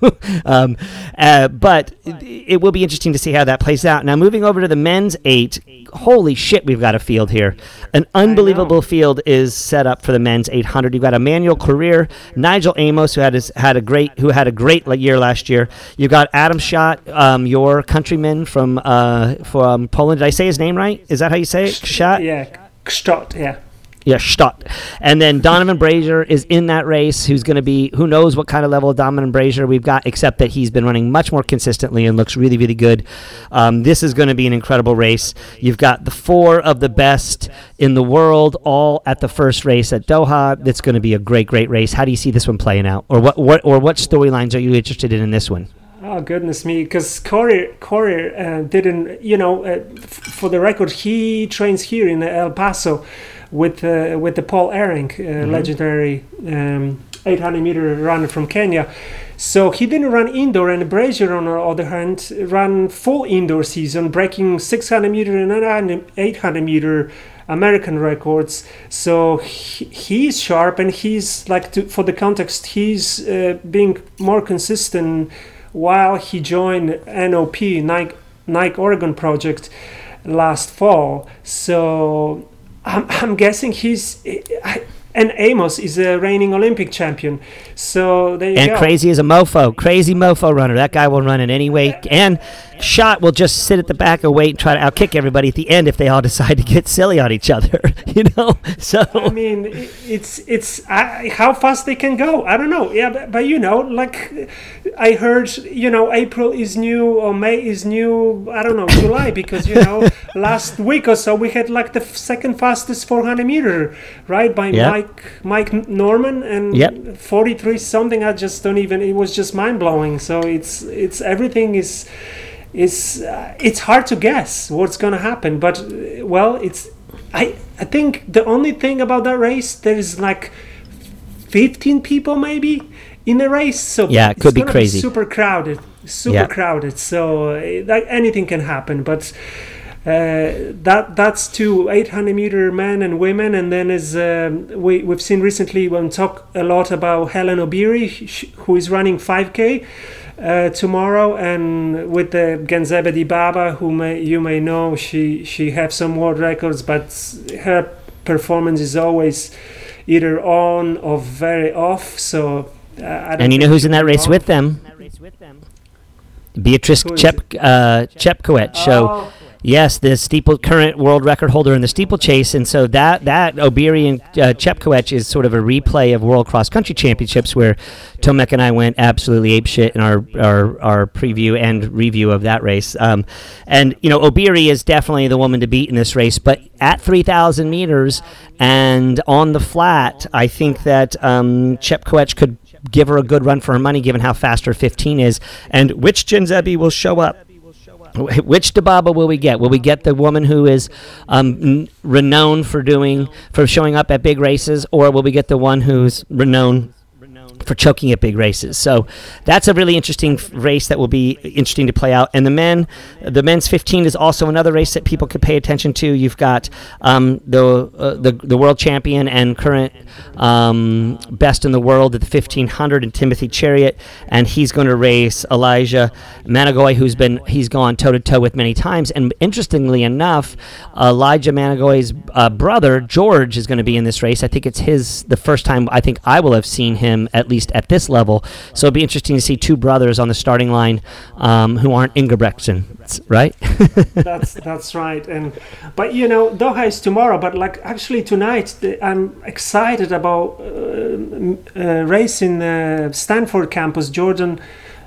um, uh, but it will be interesting to see how that plays out. Now, moving over to the men's eight, holy shit, we've got a field here. An unbelievable field is set up for the men's 800. You've got Emmanuel Korir, Nigel Amos, who had his, had a great who had a great year last year. You've got Adam Schat, um, your countryman from uh, from Poland. Did I say his name right? Is that how you say it? Schat? Yeah, Schat. Yeah yeah, Stott. And then Donavan Brazier is in that race, who's going to be, who knows what kind of level of Donavan Brazier we've got, except that he's been running much more consistently and looks really, really good. Um, this is going to be an incredible race. You've got the four of the best in the world all at the first race at Doha. That's going to be a great, great race. How do you see this one playing out? Or what, what, or what storylines are you interested in in this one? Oh goodness me! Because Korir, Korir uh, didn't, you know, uh, f- for the record, he trains here in El Paso with uh, with the Paul Ereng, uh, mm-hmm. legendary um, 800 meter runner from Kenya. So he didn't run indoor, and Brazier, on the other hand, ran full indoor season, breaking 600 meter and 800 meter American records. So he, he's sharp, and he's like to, for the context, he's uh, being more consistent while he joined NOP Nike, Nike Oregon project last fall. So I'm, I'm guessing he's. I, and Amos is a reigning Olympic champion. So there you and go. And crazy as a mofo, crazy mofo runner. That guy will run in any way. And Schat will just sit at the back and wait and try to outkick everybody at the end if they all decide to get silly on each other. you know, so I mean, it's it's uh, how fast they can go. I don't know. Yeah, but, but, you know, like I heard, you know, April is new or May is new. I don't know July because you know last week or so we had like the second fastest 400 meter right by yep. Mike Mike Norman and yep. 43 something. I just don't even. It was just mind blowing. So it's it's everything is is uh, it's hard to guess what's going to happen but uh, well it's i i think the only thing about that race there is like 15 people maybe in the race so yeah it could be crazy be super crowded super yeah. crowded so uh, like anything can happen but uh, that that's two 800 meter men and women and then is um, we, we've seen recently when talk a lot about hellen obiri who is running 5k uh, tomorrow, and with the Genzebe Dibaba, who may, you may know, she she have some world records, but her performance is always either on or very off. So, uh, and you know who's in that race with them? Beatrice Chep uh, Chepkoech. So. Yes, the steeple current world record holder in the steeplechase, and so that that Obiri and uh, Chepkoech is sort of a replay of World Cross Country Championships, where Tomek and I went absolutely ape shit in our, our our preview and review of that race. Um, and you know, Obiri is definitely the woman to beat in this race, but at 3,000 meters and on the flat, I think that um, Chepkoech could give her a good run for her money, given how fast her 15 is, and which Genzebe will show up which Dibaba will we get? Will we get the woman who is um, renowned for doing for showing up at big races, or will we get the one who's renowned for choking at big races. So that's a really interesting race that will be interesting to play out. And the men, the men's 15 is also another race that people could pay attention to. You've got um, the, uh, the the world champion and current um, best in the world at the 1500 in Timothy Cheruiyot, and he's going to race Elijah Manangoi, who's been he's gone toe to toe with many times. And interestingly enough, Elijah Manangoi's uh, brother George is going to be in this race. I think it's his the first time I think I will have seen him at least at this level. So it'll be interesting to see two brothers on the starting line um, who aren't Ingebrigtsen, right? that's that's right. And but you know Doha is tomorrow, but like actually tonight the, I'm excited about uh, uh, racing uh, Stanford campus Jordan.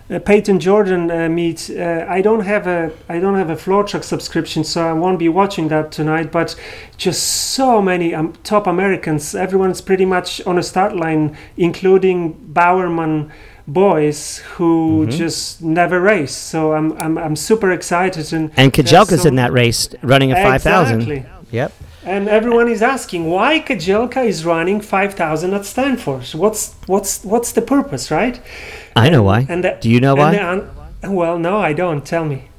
Uh, Payton Jordan uh, meet. Uh, I don't have a I don't have a FloTrack subscription, so I won't be watching that tonight. But just so many um, top Americans. Everyone's pretty much on a start line, including Bowerman boys who Mhm. just never race. So I'm I'm, I'm super excited and and Kejelcha's so- in that race running a 5000. Exactly. Yep. And everyone is asking why Kejelcha is running 5,000 at Stanford. What's what's what's the purpose, right? I know why. And the- Do you know why? an- well, no, I don't. Tell me.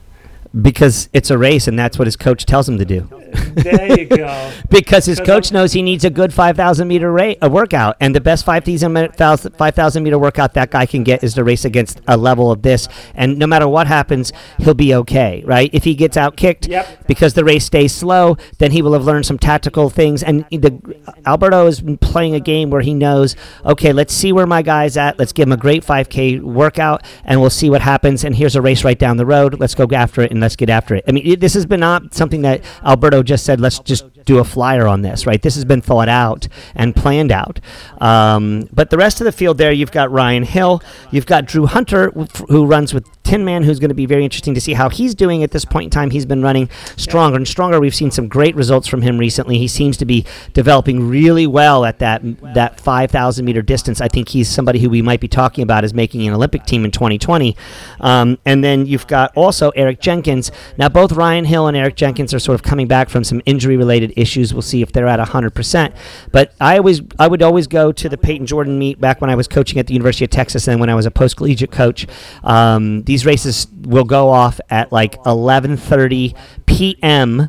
Because it's a race and that's what his coach tells him to do. There you go. because his coach I'm- knows he needs a good 5,000 meter rate, a workout, and the best 5,000 minute- 5,000 meter workout that guy can get is to race against a level of this. And no matter what happens, he'll be okay, right? If he gets out kicked Yep. because the race stays slow, then he will have learned some tactical things. And the, Alberto is playing a game where he knows, okay, let's see where my guy's at. Let's give him a great 5K workout, and we'll see what happens. And here's a race right down the road. Let's go after it and let's get after it. I mean, it, this has been not something that Alberto just said, let's just do a flyer on this, right? This has been thought out and planned out. Um, but the rest of the field there, you've got Ryan Hill, you've got Drew Hunter, who runs with Tin Man, who's going to be very interesting to see how he's doing at this point in time. He's been running stronger and stronger. We've seen some great results from him recently. He seems to be developing really well at that that 5,000 meter distance. I think he's somebody who we might be talking about as making an Olympic team in 2020. Um, and then you've got also Eric Jenkins. Now, both Ryan Hill and Eric Jenkins are sort of coming back from some injury related issues. We'll see if they're at 100%. But I always, I would always go to the Payton Jordan meet back when I was coaching at the University of Texas and when I was a post collegiate coach. Um, these races will go off at like 11:30 p.m.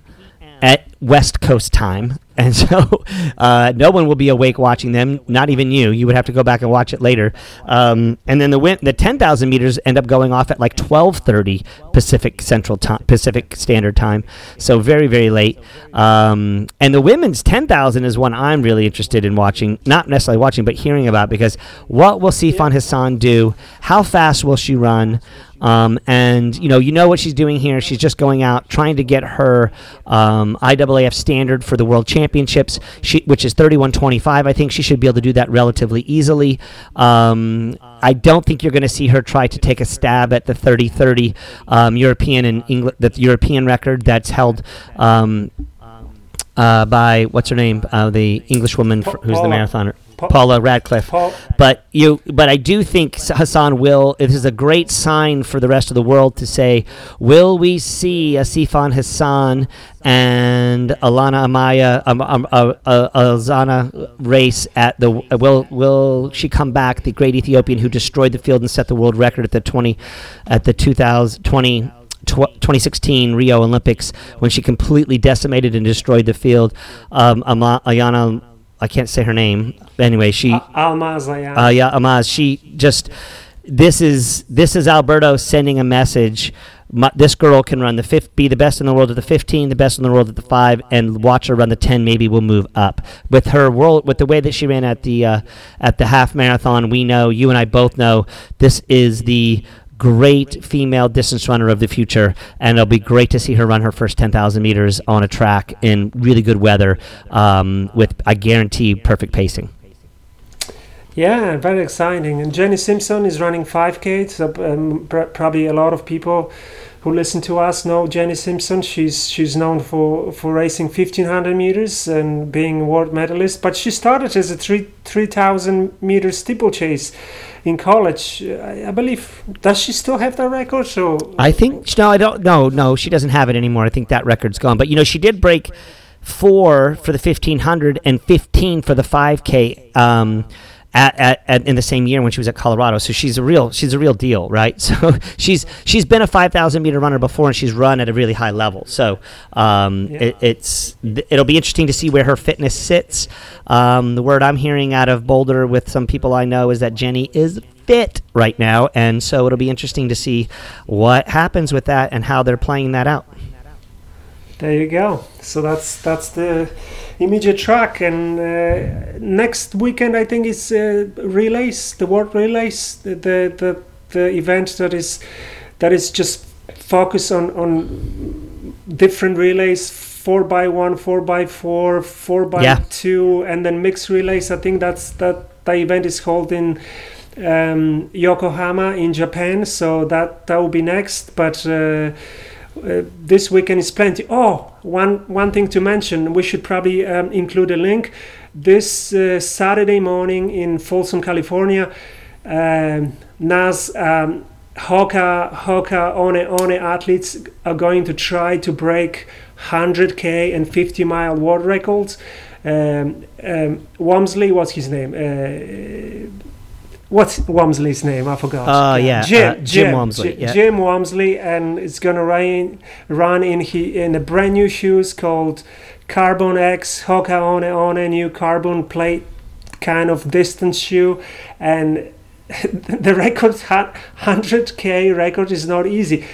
at West Coast time, and so uh, no one will be awake watching them. Not even you. You would have to go back and watch it later. Um, and then the win- the 10,000 meters end up going off at like 12:30 Pacific Central Time, Pacific Standard Time. So very very late. Um, and the women's 10,000 is one I'm really interested in watching. Not necessarily watching, but hearing about because what will Sifan Hassan do? How fast will she run? Um, and you know, you know what she's doing here. She's just going out trying to get her um, IAAF standard for the World Championships, she, which is 31:25. I think she should be able to do that relatively easily. Um, I don't think you're going to see her try to take a stab at the 30:30 um, European and the European record that's held. Uh, by what's her name? Uh, the English woman Pa- who's the marathoner, Pa- Paula Radcliffe. But you, but I do think Hassan will. This is a great sign for the rest of the world to say, will we see a Sifan Hassan and Alana Amaya, um, um, uh, uh, Alzana race at the? Will will she come back? The great Ethiopian who destroyed the field and set the world record at the twenty, at the 2020 tw- 2016 Rio Olympics when she completely decimated and destroyed the field. Um, Ama- Ayana, I can't say her name. Anyway, she Almaz, yeah. uh, yeah, Amaz. She just this is this is Alberto sending a message. My, this girl can run the fifth, be the best in the world at the 15, the best in the world at the five, and watch her run the 10. Maybe we'll move up with her world with the way that she ran at the uh, at the half marathon. We know you and I both know this is the great female distance runner of the future, and it'll be great to see her run her first 10,000 meters on a track in really good weather um, with I guarantee perfect pacing. Yeah, very exciting. And Jenny Simpson is running 5K. So um, pr- probably a lot of people who listen to us know Jenny Simpson. She's she's known for, for racing 1500 meters and being a world medalist. But she started as a three 3000 meter steeplechase in college. I, I believe. Does she still have that record? So I think no, I don't. No, no, she doesn't have it anymore. I think that record's gone. But you know, she did break four for the fifteen hundred and fifteen for the five k. Um, at, at, at, in the same year when she was at Colorado. So she's a real she's a real deal, right? So she's she's been a 5,000 meter runner before, and she's run at a really high level. So um, yeah. it, it's it'll be interesting to see where her fitness sits. Um, the word I'm hearing out of Boulder with some people I know is that Jenny is fit right now, and so it'll be interesting to see what happens with that and how they're playing that out. There you go. So that's that's the immediate track, and uh, next weekend I think is uh, relays, the world relays, the, the the event that is that is just focus on on different relays four by one, four by four, four by yeah. two, and then mixed relays. I think that's that the event is called in um, Yokohama in Japan. So that that will be next, but. Uh, uh, this weekend is plenty. Oh, one one thing to mention, we should probably um, include a link. This uh, Saturday morning in Folsom, California, um, NAS um, Hoka Hoka One One athletes are going to try to break 100k and 50 mile world records. Um, um, Walmsley, what's his name? Uh, what's Walmsley's name? I forgot. Oh uh, yeah, Jim, uh, Jim, Jim Walmsley. yeah. Jim Walmsley, and it's gonna run run in he in a brand new shoes called Carbon X Hoka One on a new carbon plate kind of distance shoe, and the record 100k record is not easy.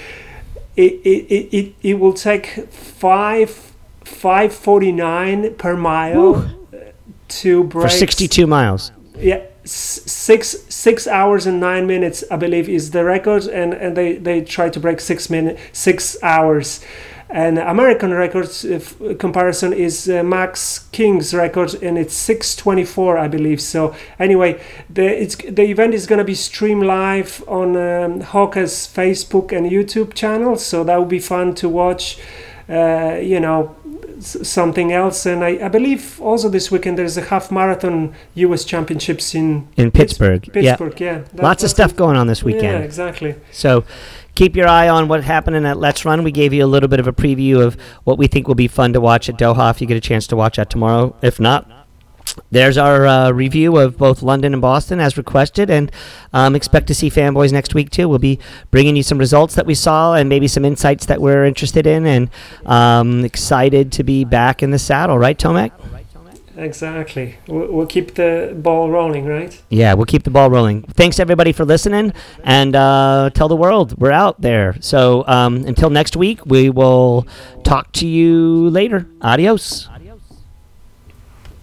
It it, it, it will take five 549 per mile to break for 62 miles. Yeah, six six hours and nine minutes, I believe, is the record, and, and they, they try to break six minute six hours. And American records comparison is uh, Max King's record, and it's 6:24, I believe. So anyway, the it's the event is gonna be streamed live on um, Hoka's Facebook and YouTube channel, so that will be fun to watch. Uh, you know, something else. And I, I, believe also this weekend there's a half marathon U.S. Championships in in Pittsburgh. Pittsburgh, yeah. yeah. That, Lots of stuff going on this weekend. Yeah, exactly. So keep your eye on what's happening at Let's Run. We gave you a little bit of a preview of what we think will be fun to watch at Doha if you get a chance to watch that tomorrow. If not, there's our uh, review of both London and Boston as requested, and um, expect to see fanboys next week too. We'll be bringing you some results that we saw and maybe some insights that we're interested in, and um, excited to be back in the saddle. Right, Tomek? Right, Tomek? Exactly. We'll, we'll, keep the ball rolling, right? Yeah, we'll keep the ball rolling. Thanks everybody for listening, and uh, tell the world we're out there. So um, until next week, we will talk to you later. Adios.